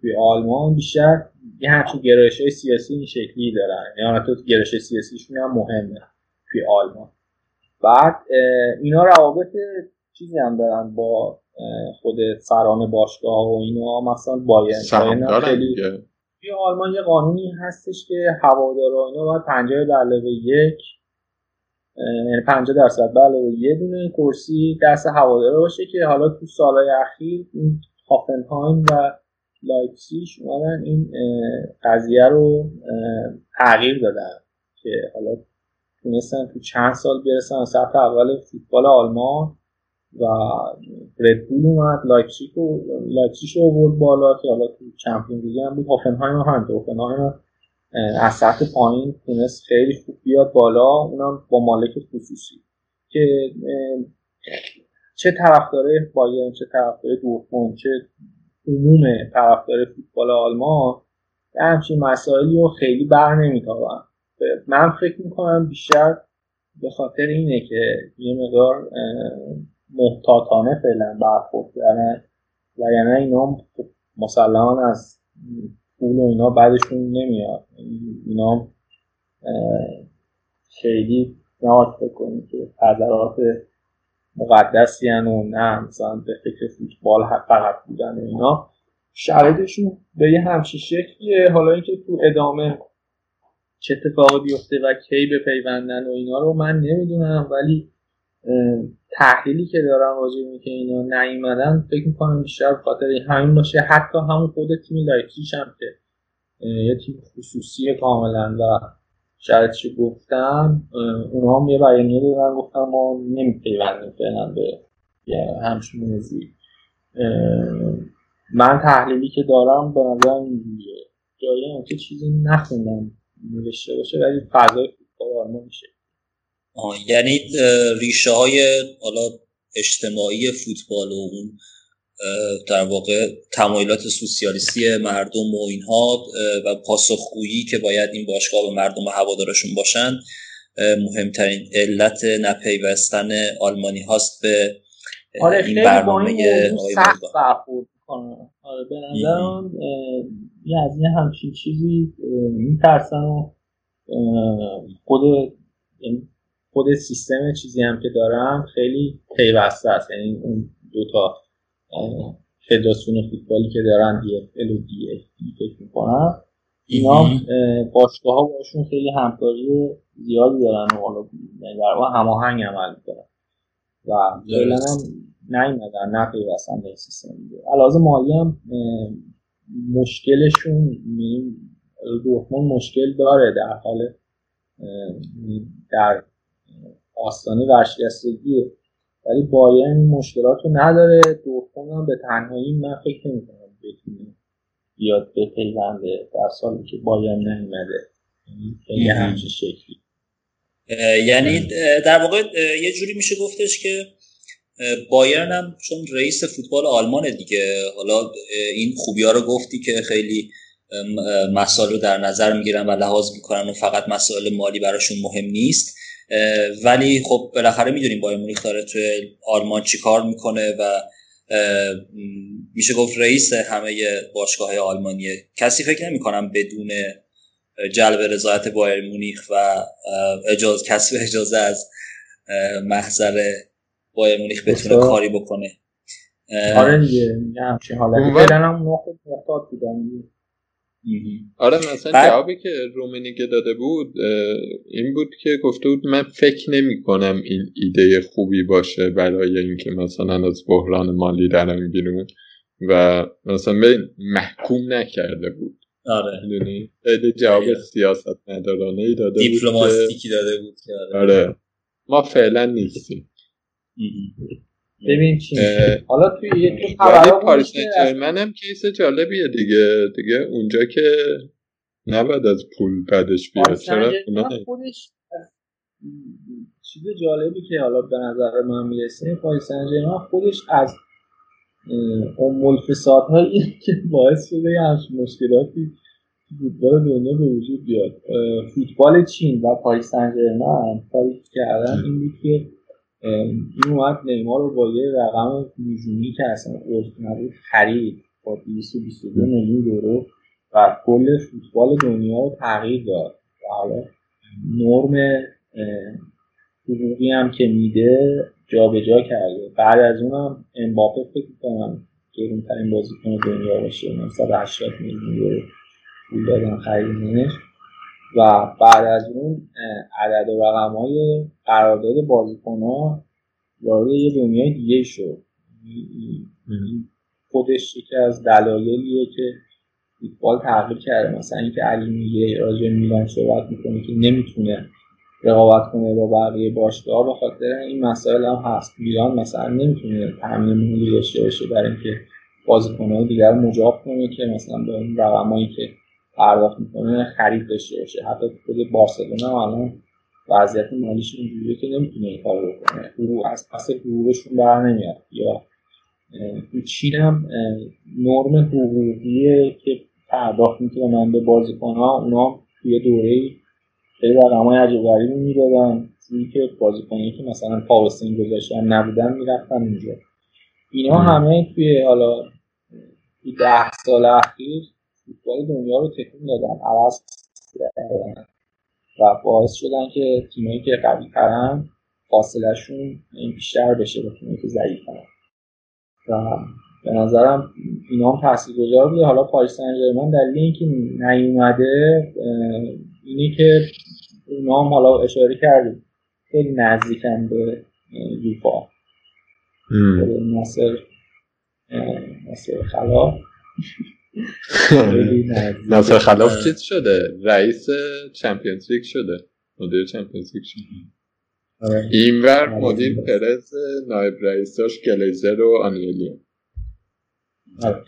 توی آلمان بیشتر یه همچین گرایش های سیاسی این شکلی دارن. یعنی تو گرایش سیاسیشون هم مهمه توی آلمان. بعد اینا روابط چیزی هم دارن با خود سران باشگاه و اینا. مثلا باید خیلی توی آلمان یه قانونی هستش که هوادارا اینا باید 50 به علاوه یک یعنی 50 درصد. علاوه یه دونه کرسی دست هوادارا باشه که حالا تو سالهای اخیر این هافنهایم و لایپسیش اومدن این قضیه رو تغییر دادن که حالا تونستن تو چند سال برسن. سطح اول فوتبال آلمان و ردبول اومد. لایپسیش رو لایپسیش آورد بالا که حالا تو Champions League هم بود. هافنهایم هم همینطور هافنهایم از سطح پایین تونست خیلی خوب بیاد بالا. اونم با مالک خصوصی که چه طرفدار بایرن چه طرفدار دورتموند چه عموم طرفدار فوتبال آلمان همچین مسائلی رو خیلی بر نمیتابن. من فکر می‌کنم بیشتر به خاطر اینه که یه مقدار محتاطانه فعلا برخورد کردن. و یعنی اینا مسلمان از پول و اینا بعدشون نمیاد. اینا خیلی نهاد کنید که حضرات مقدسی و نه مثلا به فکر فوتبال فقط بودن و اینا. شرایطشون به یه همچین شکلیه. حالا اینکه تو ادامه چه اتفاقی بیفته و کی به پیوندن و اینا رو من نمی‌دونم ولی تحلیلی که دارم راجع که اینا نیومدن فکر می‌کنم بیشتر خاطر همین باشه. حتی همون خود تیم لایپزیگ هم که یه تیم خصوصی کاملا و چی گفتم اونا هم یه بیانیه دادن گفتم ما نمیپیوندیم فعلا به همچین موضوعی. من تحلیلی که دارم به نظر اینجوریه جایی هم که چیزی نخوندم نوشته باشه ولی فضای فوتبال آلمان میشه. یعنی ریشه های حالا اجتماعی فوتبال و اون در واقع تمایلات سوسیالیستی مردم و اینها و پاسخگویی که باید این باشگاه به مردم و هوادارشون باشن مهمترین علت نپیوستن آلمانی هاست به آره این برنامه سخت برخورد آره به نظرم از یه همچین چیزی میترسن و خود یعنی خود سیستم چیزی هم که دارم خیلی پیوسته است. یعنی اون دوتا فدراسیون فوتبالی که دارن دی اف ال و دی اف فکر می‌کنم اینا باشگاه ها باشون خیلی همکاری زیادی دارن و حالا در واقع هماهنگ عمل می‌کنن. و فعلا هم نیومدن نپیوستن به این سیستم. علاوه مالی هم مشکلشون یعنی دورتموند مشکل داره در حال در آستانه ورشکستگیه ولی بایرن این مشکلات رو نداره. دورتموند هم به تنهایی من فکر نمی‌کنم بتونه بیاد به پیونده در سالی که بایرن نیومده. یعنی همچین شکلی. یعنی در واقع یه جوری میشه گفتش که بایرن هم چون رئیس فوتبال آلمان دیگه. حالا این خوبی ها رو گفتی که خیلی مسائل رو در نظر می‌گیرن و لحاظ می‌کنن و فقط مسائل مالی براشون مهم نیست. ولی خب بالاخره می‌دونیم بایر مونیخ داره توی آلمان چی کار می‌کنه و میشه گفت رئیس همه باشگاه های آلمانیه کسی فکر نمی‌کنم بدون جلب رضایت بایر مونیخ و اجازه کسب اجازه از محضر بایر مونیخ بتونه کاری بکنه. آره دیگه همچین حالتی. هم محتاط بودن. آره مثلا بعد... جوابی که رومنیگه داده بود این بود که گفته بود من فکر نمی کنم این ایده خوبی باشه برای اینکه مثلا از بحران مالی درم بیرون. و مثلا محکوم نکرده بود. آره. خیلی جواب سیاست ندارانه ای داده بود دیپلماتیکی داده بود آره. آره. ما فعلا نیستیم. ببین چی حالا توی یه تو پاریس سن هم کیس جالبیه دیگه. دیگه اونجا که نباید از پول بعدش بیاد. چرا؟ خودش چیز جالبی که حالا به نظر من می‌رسه پاریس سن خودش از اون هایی که باعث شده یه همچین مشکلاتی فوتبال دنیا به وجود بیاد. فوتبال چین و پاریس سن کاری کردن این بود که این اومد نیمار رو با یه رقم میزونی که اصلا عرف نبود خرید با 222 میلیون یورو و کل فوتبال دنیا رو تغییر داد. و حالا نرم حقوقی هم که میده جابجا جا کرده. بعد از اونم امباپه فکر کنم گرونترین بازیکن دنیا باشه. 980 میلیون یورو پول دادن خریدنش. و بعد از اون عدد و رقم های قرارداد بازیکن ها وارد یه دنیای دیگه شد. خودش یکی از دلایلیه که فوتبال تغییر کرده. مثلا اینکه علی میگه راجع میلان صحبت می‌کنه که نمی‌تونه رقابت کنه با بقیه باشگاه به خاطر این مسائل هم هست. میلان مثلا نمی‌تونه تامین مالی داشته باشه برای اینکه بازیکن‌های دیگر مجاب کنه که مثلا به اون رقمایی که پرداخت می‌کنه خرید داشته باشه. حتی خود بارسلونا الان وضعیت مالیش اینجوریه که نمی‌تونه این کار بکنه. حقوق از پس حقوقشون بر نمیاد. یا تو چین هم نرم حقوقیه که پرداخت می‌کنن به بازیکنها اونا توی دوره خیلی رقمای عجیب غریبی می‌دادن. چون که بازیکنی که مثلا پاوستین گذاشتن نبودن می‌رفتن اونجا اینا همه توی حالا ده سال اخیر فوتبال دنیا رو تکون دادن عوض و باعث شدن که تیمایی که قوی ترن فاصلهشون بیشتر بشه به تیمی که ضعیف و به نظرم اینا هم گذار بوده. حالا پاریس سن دلیل اینکه نیومده اینی که اونا هم حالا اشاره کردیم خیلی نزدیکن به یوفا. ناصر ناصر خلاف ناصر خلاف چیز شده؟ رئیس چمپیونز لیگ شده. مدیر چمپیونز لیگ شده. آره. اینور آره. مدیر پرز نایب رئیساش گلیزر و آنیلی. آره.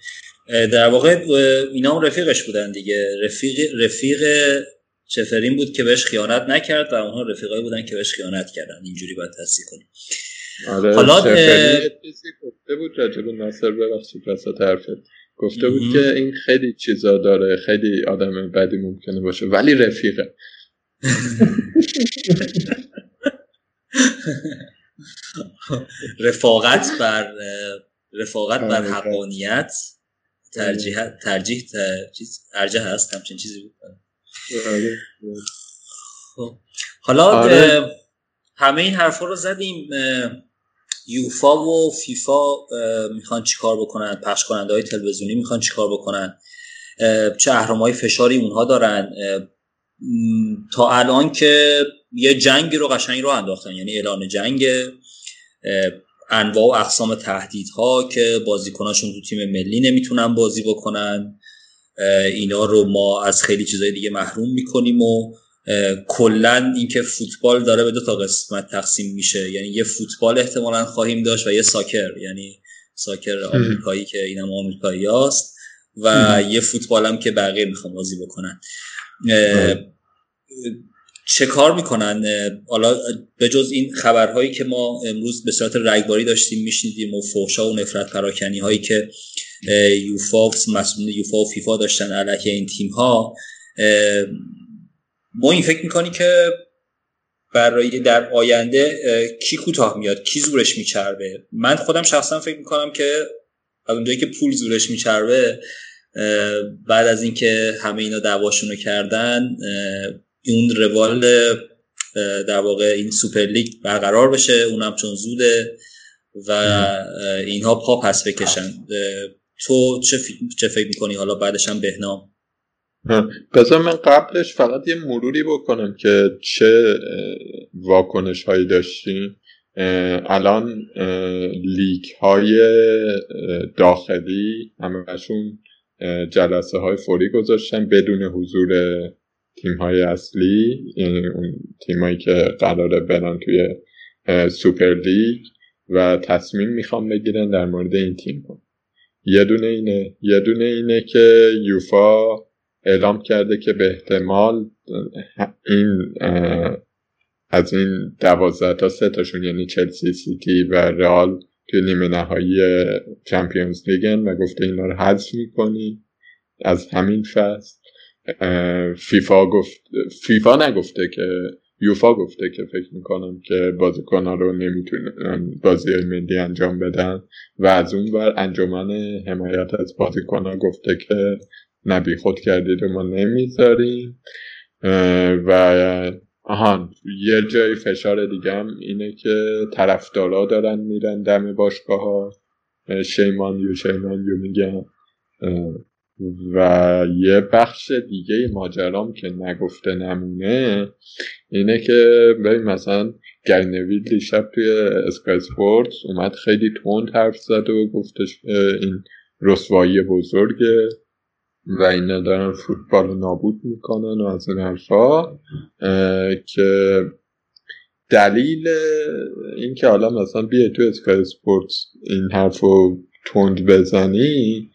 در واقع اینا هم رفیقش بودن دیگه. رفیق رفیق چفرین بود که بهش خیانت نکرد و اونها رفیقایی بودن که بهش خیانت کردن. اینجوری باید تصدیق کنیم. آره حالا گفته بود راجب ناصر ببخشید وسط حرفت. گفته بود که این خیلی چیزا داره خیلی آدم بدی ممکنه باشه ولی رفیقه رفاقت بر رفاقت بر آره، حقانیت ترجیح ترجیح چیز ارجه هست همچین چیزی بود آره. خب. حالا آره. همه این حرفا رو زدیم یوفا و فیفا می‌خوان چیکار بکنن؟ پخش کننده های تلویزیونی می‌خوان چیکار بکنن؟ چه های فشاری اونها دارن. تا الان که یه جنگی رو قشنگ رو انداختن یعنی اعلان جنگ انواع و اقسام تهدیدها که بازیکناشون تو تیم ملی نمی‌تونن بازی بکنن. اینا رو ما از خیلی چیزای دیگه محروم می‌کنیم و کلا اینکه فوتبال داره به دو تا قسمت تقسیم میشه. یعنی یه فوتبال احتمالا خواهیم داشت و یه ساکر یعنی ساکر آمریکایی که اینم آمریکایی هست و یه فوتبال هم که بقیه می‌خوام بازی بکنن. چه کار می‌کنن؟ حالا به جز این خبرهایی که ما امروز به صورت رگباری داشتیم میشنیدیم و فوشا و نفرت پراکنی هایی که یوفا مسئولین یوفا و فیفا داشتن علیه این تیم ها ما این فکر می‌کنی که برای در آینده کی کوتاه میاد کی زورش میچربه؟ من خودم شخصا فکر می‌کنم که از اونجایی که پول زورش میچربه بعد از اینکه همه اینا دعواشونو کردن اون روال در واقع این سوپر لیگ برقرار بشه اونم چون زوده و اینها پا پس بکشن. تو چه, چه فکر می‌کنی؟ حالا بعدش هم بهنام. بذار من قبلش فقط یه مروری بکنم که چه واکنش هایی داشتیم. الان لیگ های داخلی همشون جلسه های فوری گذاشتن بدون حضور تیم های اصلی. یعنی اون تیم هایی که قراره برن توی سوپر لیگ و تصمیم می‌خوام بگیرن در مورد این تیم ها یه دونه اینه. یه دونه اینه که یوفا اعلام کرده که به احتمال این از این دوازده تا سه تاشون یعنی چلسی سیتی و رئال توی نیمه نهایی چمپیونز لیگن و گفته اینا رو حذف می‌کنی از همین فصل. فیفا گفت فیفا نگفته که یوفا گفته که فکر می‌کنم که بازیکن رو نمی‌تونن بازی ملی انجام بدن و از اون بر انجمن حمایت از بازیکن گفته که نبی خود کردید و ما نمی‌ذاریم. و آهان یه جای فشار دیگه هم اینه که طرفدارا دارن میرن دم باشگاه ها شیمان یو شیمان یو میگن و یه بخش دیگه ماجرام که نگفته نمونه اینه که ببین مثلا گرنویل دیشب توی اسکای اومد خیلی تند حرف زد و گفتش این رسوایی بزرگه. و اینا دارن فوتبال رو نابود می‌کنن و از این حرفا که دلیل اینکه حالا مثلا بیای تو اسکای سپورت این حرف رو تند بزنی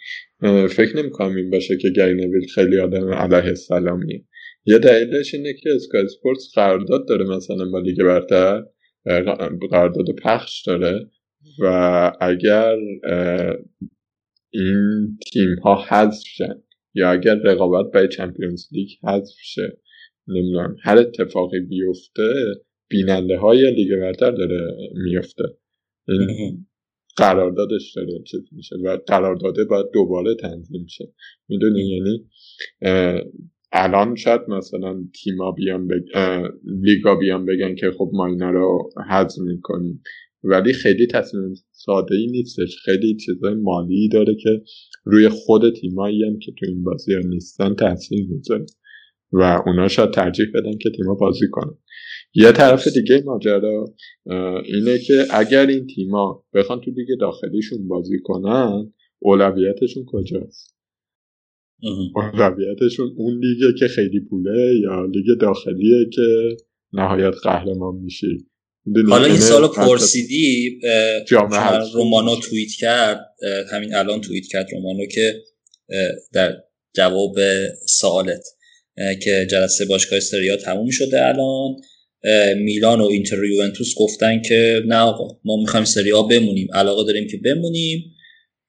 فکر نمی‌کنم این باشه که گری نویل خیلی آدم علیه السلامیه. یه دلیلش اینه که اسکای سپورتس قرارداد داره مثلا با لیگ برتر قرارداد پخش داره و اگر این تیم ها حذف شن یا اگر رقابت برای چمپیونز لیگ حذف شه نمی‌دونم هر اتفاقی بیفته بیننده های لیگ برتر داره میفته قراردادش داره چیز میشه و قرارداده باید دوباره تنظیم شه. می‌دونی؟ یعنی الان شاید مثلا تیما بیان بگ... لیگا بیان بگن که خب ما اینا رو حذف می‌کنیم. ولی خیلی تصمیم ساده ای نیستش. خیلی چیزای مالی داره که روی خود تیمایی هم که تو این بازی ها نیستن تاثیر می‌ذاره. و اونا شاید ترجیح بدن که تیما بازی کنن. یه طرف دیگه ماجرا اینه که اگر این تیما بخوان تو دیگه داخلیشون بازی کنن اولویتشون کجاست؟ اولویتشون اون لیگه که خیلی پوله یا لیگ داخلیه که نهایت قهرمان میشی. حالا این سال پرسیدی رومانو توییت کرد همین الان توییت کرد رومانو که در جواب سوالت که جلسه باشگاه استریا تموم شده الان میلان و اینتر و یوونتوس گفتن که نه آقا ما می‌خوایم سری بمونیم علاقه داریم که بمونیم.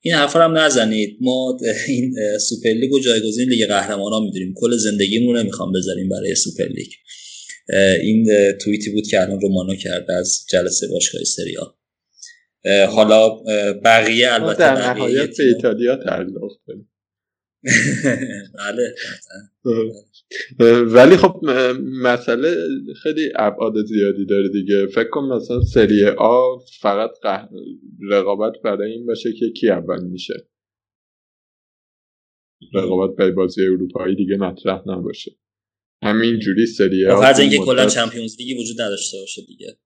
این حرفا هم نزنید. ما این سوپر لیگ و جایگزین لیگ قهرمانان می‌دونیم. کل زندگیمون رو نمی‌خوام بذاریم برای سوپر لیگ. این توییتی بود که الان رومانو کرده از جلسه باشگاه سری آ حالا بقیه البته در نهایت به ایتالیا تعلق [LAUGHS] بله ولی خب مسئله خیلی ابعاد زیادی داره دیگه. فکر کن مثلا سری آ فقط رقابت برای این باشه که کی اول میشه. رقابت برای بازی اروپایی دیگه مطرح نباشه. همین جوری سری آ فرض اینکه کلا چمپیونز لیگی وجود نداشته باشه دیگه.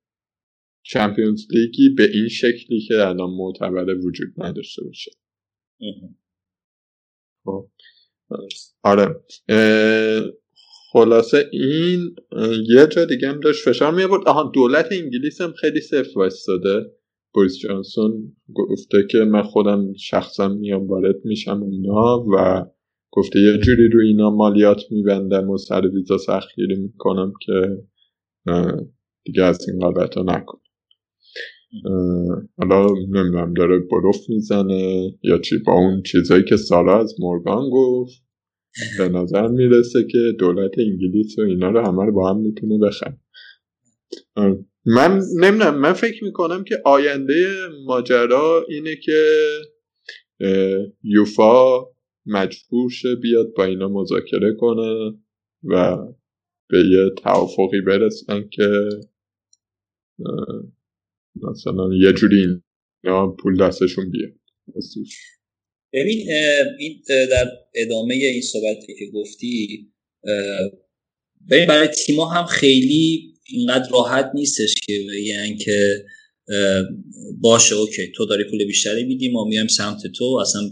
چمپیونز لیگی به این شکلی که الان معتبره وجود نداشته باشه. خب آره. خلاصه این یه جا دیگه هم داشت فشار می آورد آها دولت انگلیس هم خیلی صفر وایستاده. بوریس جانسون گفته که من خودم شخصا میام وارد میشم اینا و گفته یه جوری رو اینا مالیات میبندم و سر ویزا سختگیری می‌کنم که دیگه از این قابط نکن. حالا نمی‌دونم داره بروف می‌زنه یا چی؟ با اون چیزایی که سالا از مورگان گفت به نظر می‌رسه که دولت انگلیس و اینا رو همه رو با هم می‌تونه بخن من نمی‌دونم من فکر می‌کنم که آینده ماجرا اینه که یوفا مجبور شه بیاد با اینا مذاکره کنه و به یه توافقی برسن که مثلا یه جوری اینا پول دستشون بیاد. ببین این در ادامه این صحبتی که گفتی ببین برای تیما هم خیلی اینقدر راحت نیستش که بگن که باشه OK تو داری پول بیشتری میدی ما میایم سمت تو اصلا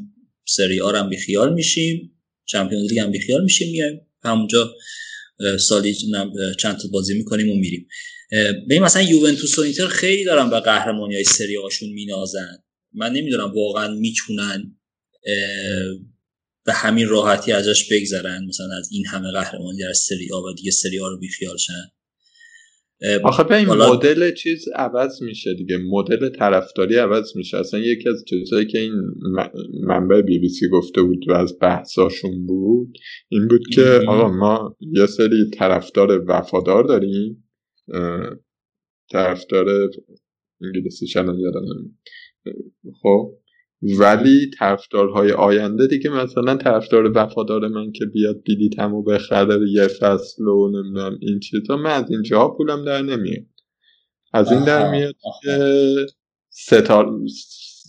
سری آ رو هم بیخیال میشیم Champions League هم بیخیال میشیم میایم. همونجا سالی چند تا بازی می‌کنیم و میریم. ببین مثلا یوونتوس و اینتر خیلی دارن به قهرمانی های سری آشون مینازن. من نمی‌دونم واقعا می‌تونن به همین راحتی ازش بگذرن مثلا از این همه قهرمانی در سری آ و دیگه سری آ رو بیخیال شن. آخه به این مدل چیز عوض میشه دیگه. مدل طرفداری عوض میشه. اصلا یکی از چیزهایی که این منبع بی بی سی گفته بود و از بحثاشون بود این بود که آقا ما یه سری طرفدار وفادار داریم. طرفدار انگلیسی الان یادم خب ولی طرفدارهای آینده دیگه مثلا طرفدار وفادار من که بیاد بلیتمو بخره یه فصل و نمی‌دونم این چیزا من از اینجا پولم در نمیاد. از این در میاد که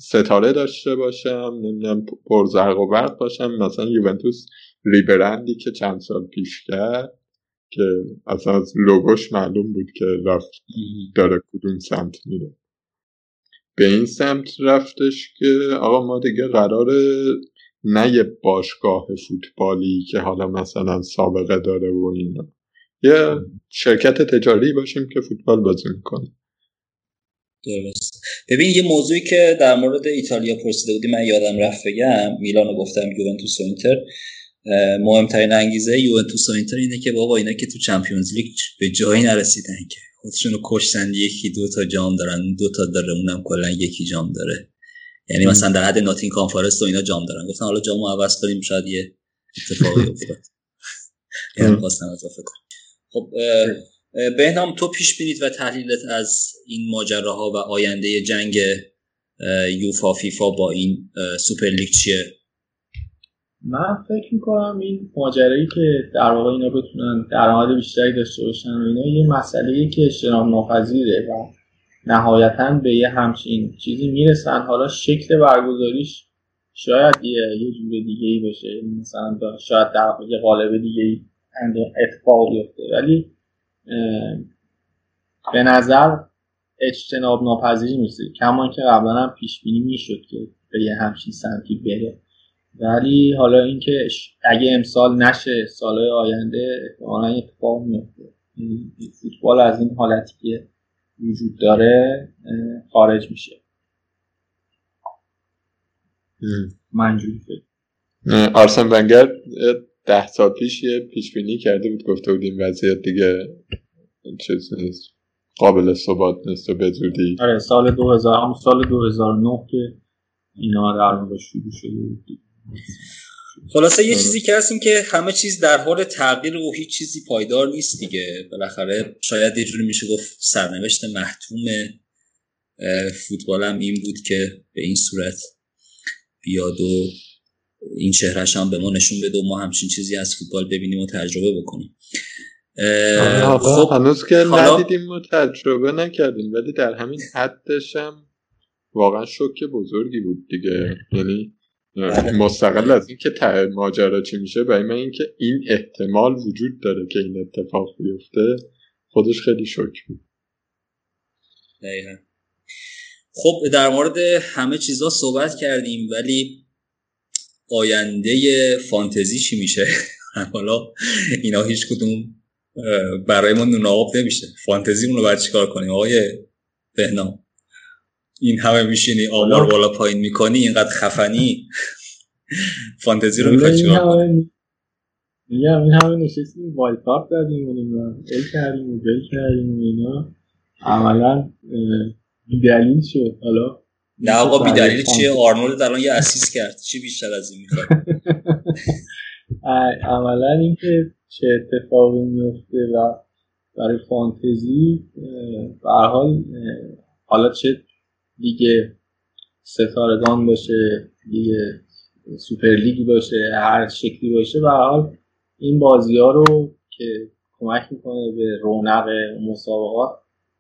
ستاره داشته باشم نمی‌دونم پرزرق و برق باشم. مثلا یوونتوس ریبرندی که چند سال پیش کرد که اصلا از لوگوش معلوم بود که رفت داره کدوم سمت میره. به این سمت رفتش که آقا ما دیگه قرار نه یه باشگاه فوتبالی که حالا مثلا سابقه داره و اینا یه شرکت تجاری باشیم که فوتبال بازی می‌کنه. درست. ببین یه موضوعی که در مورد ایتالیا پرسیده بودی من یادم رفت بگم میلانو گفتم یوونتوس و اینتر. مهمترین انگیزه یوونتوس و اینتر اینه که بابا اینا که تو چمپیونز لیگ به جایی نرسیدن که. خودشونو کشتن یکی دو تا جام دارن دو تا داره اونم کلا یکی جام داره. یعنی مثلا در حد National Conference و اینا جام دارن. گفتن حالا جامو عوض کنیم شاید یه اتفاقی افتاد. [LAUGHS] یعنی خواستم اضافه کنم خب بهنام تو پیش بینیت و تحلیلت از این ماجراها و آینده جنگ یوفا فیفا با این سوپر لیگ چیه؟ من فکر می‌کنم این ماجرایی که در واقع اینا بتونن درآمد بیشتری داشته باشن و اینا یه مسئله که اجتناب ناپذیره و نهایتا به یه همچین چیزی می‌رسن. حالا شکل برگزاریش شاید یه, یه جور دیگه ای باشه. مثلا شاید در یه قالب دیگه ای اتفاق بیفته. ولی به نظر اجتناب ناپذیری نیست کما که قبلا هم پیش بینی می‌شد که به یه همچین سمتی بره. ولی حالا اینکه اگه امسال نشه سالهای آینده احتمالا اتفاق میفته. فوتبال از این حالتی که وجود داره خارج میشه. منجوری فکر آرسن ونگر ده سال پیش یه پیش بینی کرده بود گفته بود این وضعیت دیگه چیز نیست. قابل ثبات نیست و بزودی آره سال 2000 هم سال 2009 که اینا در شروع شده بود. خلاصه یه چیزی که هستیم که همه چیز در حال تغییر و هیچ چیزی پایدار نیست دیگه. بالاخره شاید یه جوری میشه گفت سرنوشت محتوم فوتبال هم این بود که به این صورت بیاد و این چهرش هم به ما نشون بده و ما همچین چیزی از فوتبال ببینیم و تجربه بکنیم. خب هنوز که ندیدیم و تجربه نکردیم ولی در همین حدش هم واقعا شوک بزرگی بود دیگه. یعنی. [LAUGHS] مستقل از اینکه ماجرا چی میشه برای من اینکه این احتمال وجود داره که این اتفاق بیفته خودش خیلی شوک بود. دقیقا. خب در مورد همه چیزا صحبت کردیم ولی آینده فانتزی چی میشه؟ [LAUGHS] حالا اینا هیچ کدوم برای ما نون آب نمیشه. فانتزی رو باید چیکار کنیم؟ آقای بهنام. این همه میشینی آمار بالا پایین می‌کنی اینقدر خفنی؟ فانتزی رو می‌خوای چیکار میگم این همه نشستیم wild card دادیم و ال کردیم و بل کردیم و اینا. عملا بیدلیل شد. حالا نه آقا بیدلیل چیه؟ آرنولد الان یه assist کرد. چی بیشتر از این می‌خواد؟ [LAUGHS] عملا اینکه چه اتفاقی میفته و برای فانتزی به حال حالا چه دیگه ستارگان باشه دیگه سوپر لیگ باشه هر شکلی باشه. به حال این بازی ها رو که کمک می‌کنه به رونق مسابقات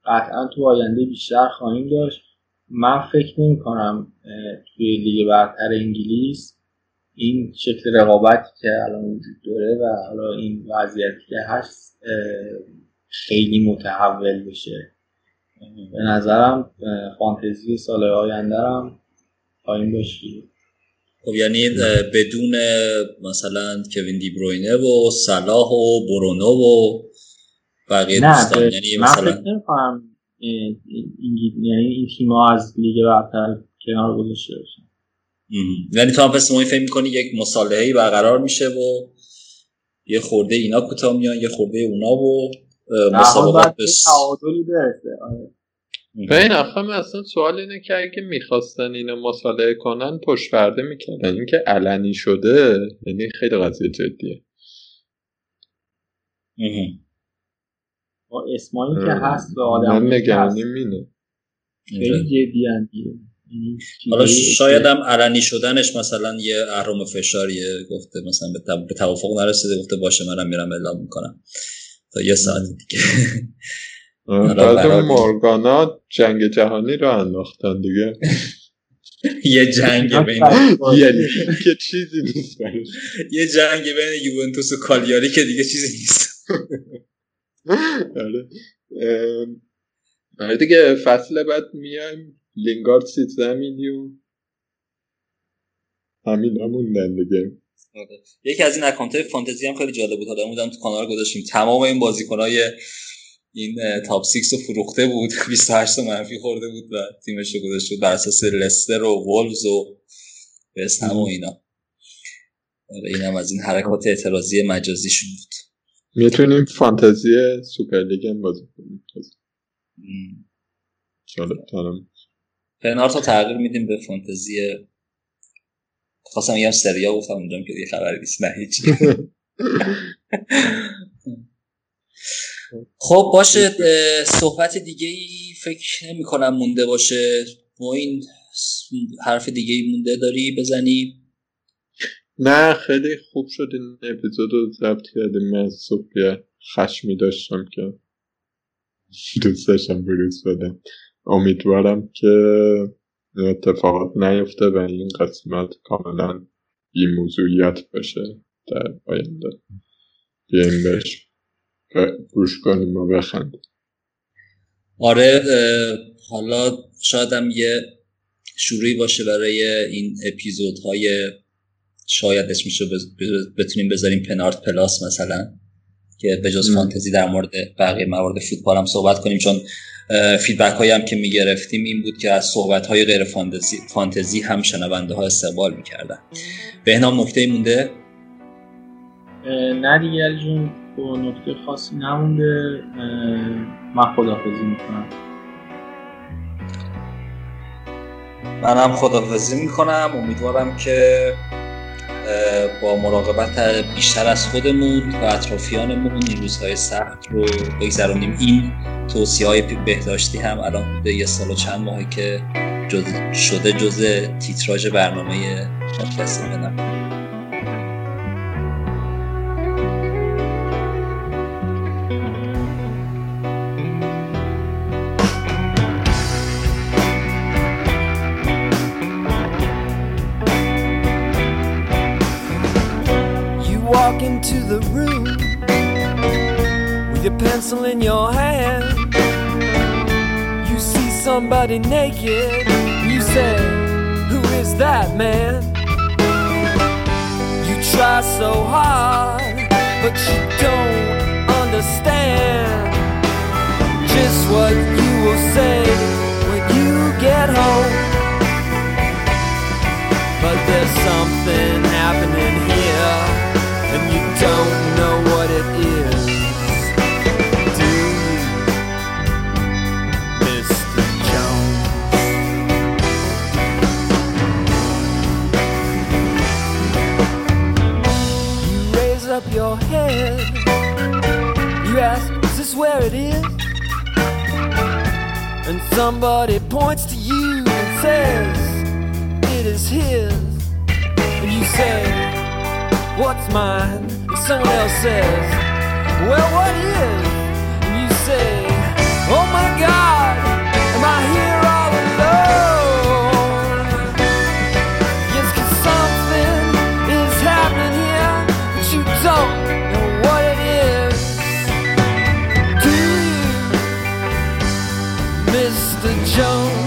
قطعا تو آینده بیشتر خواهیم داشت. من فکر نمی کنم توی لیگ برتر انگلیس این شکل رقابتی که الان وجود داره و حالا این وضعیتی که هست خیلی متحول بشه. به نظرم فانتزی سال آینده هم خواهیم باشی خب یعنی بدون مثلا کوین دی بروینه و صلاح و برونو و بقیه دوستان. یعنی مثلا من فکر این یعنی این تیم از لیگ برتر کنار گذاشته باشن. یعنی تو هم پس فکر می‌کنی یک مصالحه برقرار میشه و یه خورده اینا کوتاه میان یه خورده اونا و مسابقات به تعادلی برسه. آره. به این آخه اصلا سوال اینه که اگه می‌خواستن اینو مصالحه کنن پشت پرده می‌کردن اینکه علنی شده یعنی خیلی قضیه جدیه. با اسمایی که هست به آدم من نگرانیم اینه. خیلی جدی یعنی حالا شاید هم علنی شدنش مثلا یه اهرام فشاریه گفته مثلا به توافق نرسیده گفته باشه منم میرم اعلام می‌کنم. تا یه ساعت دیگه. بعد مورگانا جنگ جهانی رو انداختن دیگه. [LAUGHS] یه جنگ [LAUGHS] بین [LAUGHS] یعنی که چیزی نیست یه جنگ بین یوونتوس و کالیاری که دیگه چیزی نیست. آره. آره دیگه فصل بعد میایم. لینگارد 13 میلیون همین همون دیگه. آره. یکی از این اکانت فانتزی هم خیلی جالب بود. حالا اونم تو کانال گذاشتیم. تمام این بازیکنای این top 6 رو فروخته بود. [LAUGHS] 28 منفی خورده بود و تیمش رو گذاشته بود بر اساس لستر و وولز و وستهم و اینا. آره این هم از این حرکات اعتراضی مجازیشون بود. می‌تونیم فانتزی سوپر لیگ هم بازی کنیم. جالب ترم. پنارت تغییر میدیم به فانتزی خواستم یه سریا گفتم اونجا که یه خبری نیست نه هیچ خب باشه صحبت دیگه ای فکر نمی کنم مونده باشه. ما این حرف دیگه ای مونده داری بزنی؟ نه خیلی خوب شد این اپیزود رو ضبط کردیم. من صبح خشمی داشتم که دوست داشتم بروز بدم. امیدوارم که اتفاقات نیفته و این قسمت کاملا بی موضوعیت باشه در آینده. بیایم بهش گوش کنیم و بخندیم. آره حالا شاید هم یه شروعی باشه برای این اپیزودهای شاید اسمش رو بتونیم بذاریم پنارت پلاس مثلا که به جز فانتزی در مورد بقیه موارد فوتبال هم صحبت کنیم چون feedback هایی هم که می‌گرفتیم این بود که از صحبت های غیر فانتزی, فانتزی هم شنونده ها استقبال می‌کردن. بهنام نکته مونده؟ نه دیگه جون با نکته خاصی نمونده. من خدافظی می‌کنم. منم خدافزی می‌کنم. امیدوارم که با مراقبت بیشتر از خودمون و اطرافیانمون این روزهای سخت رو بگذرونیم. این توصیه های بهداشتی هم الان بوده یه سال و چند ماهی که جز شده جز تیتراژ برنامه پادکست بدم pencil in your hand. You see somebody naked, you say, Who is that man? You try so hard, but you don't understand just what you will say when you get home. But there's something happening here and you don't know what it is. grass, is this where it is? And somebody points to you and says, It is his. And you say, What's mine? And someone else says, Well, what is? And you say, Oh my God, am I here? 生。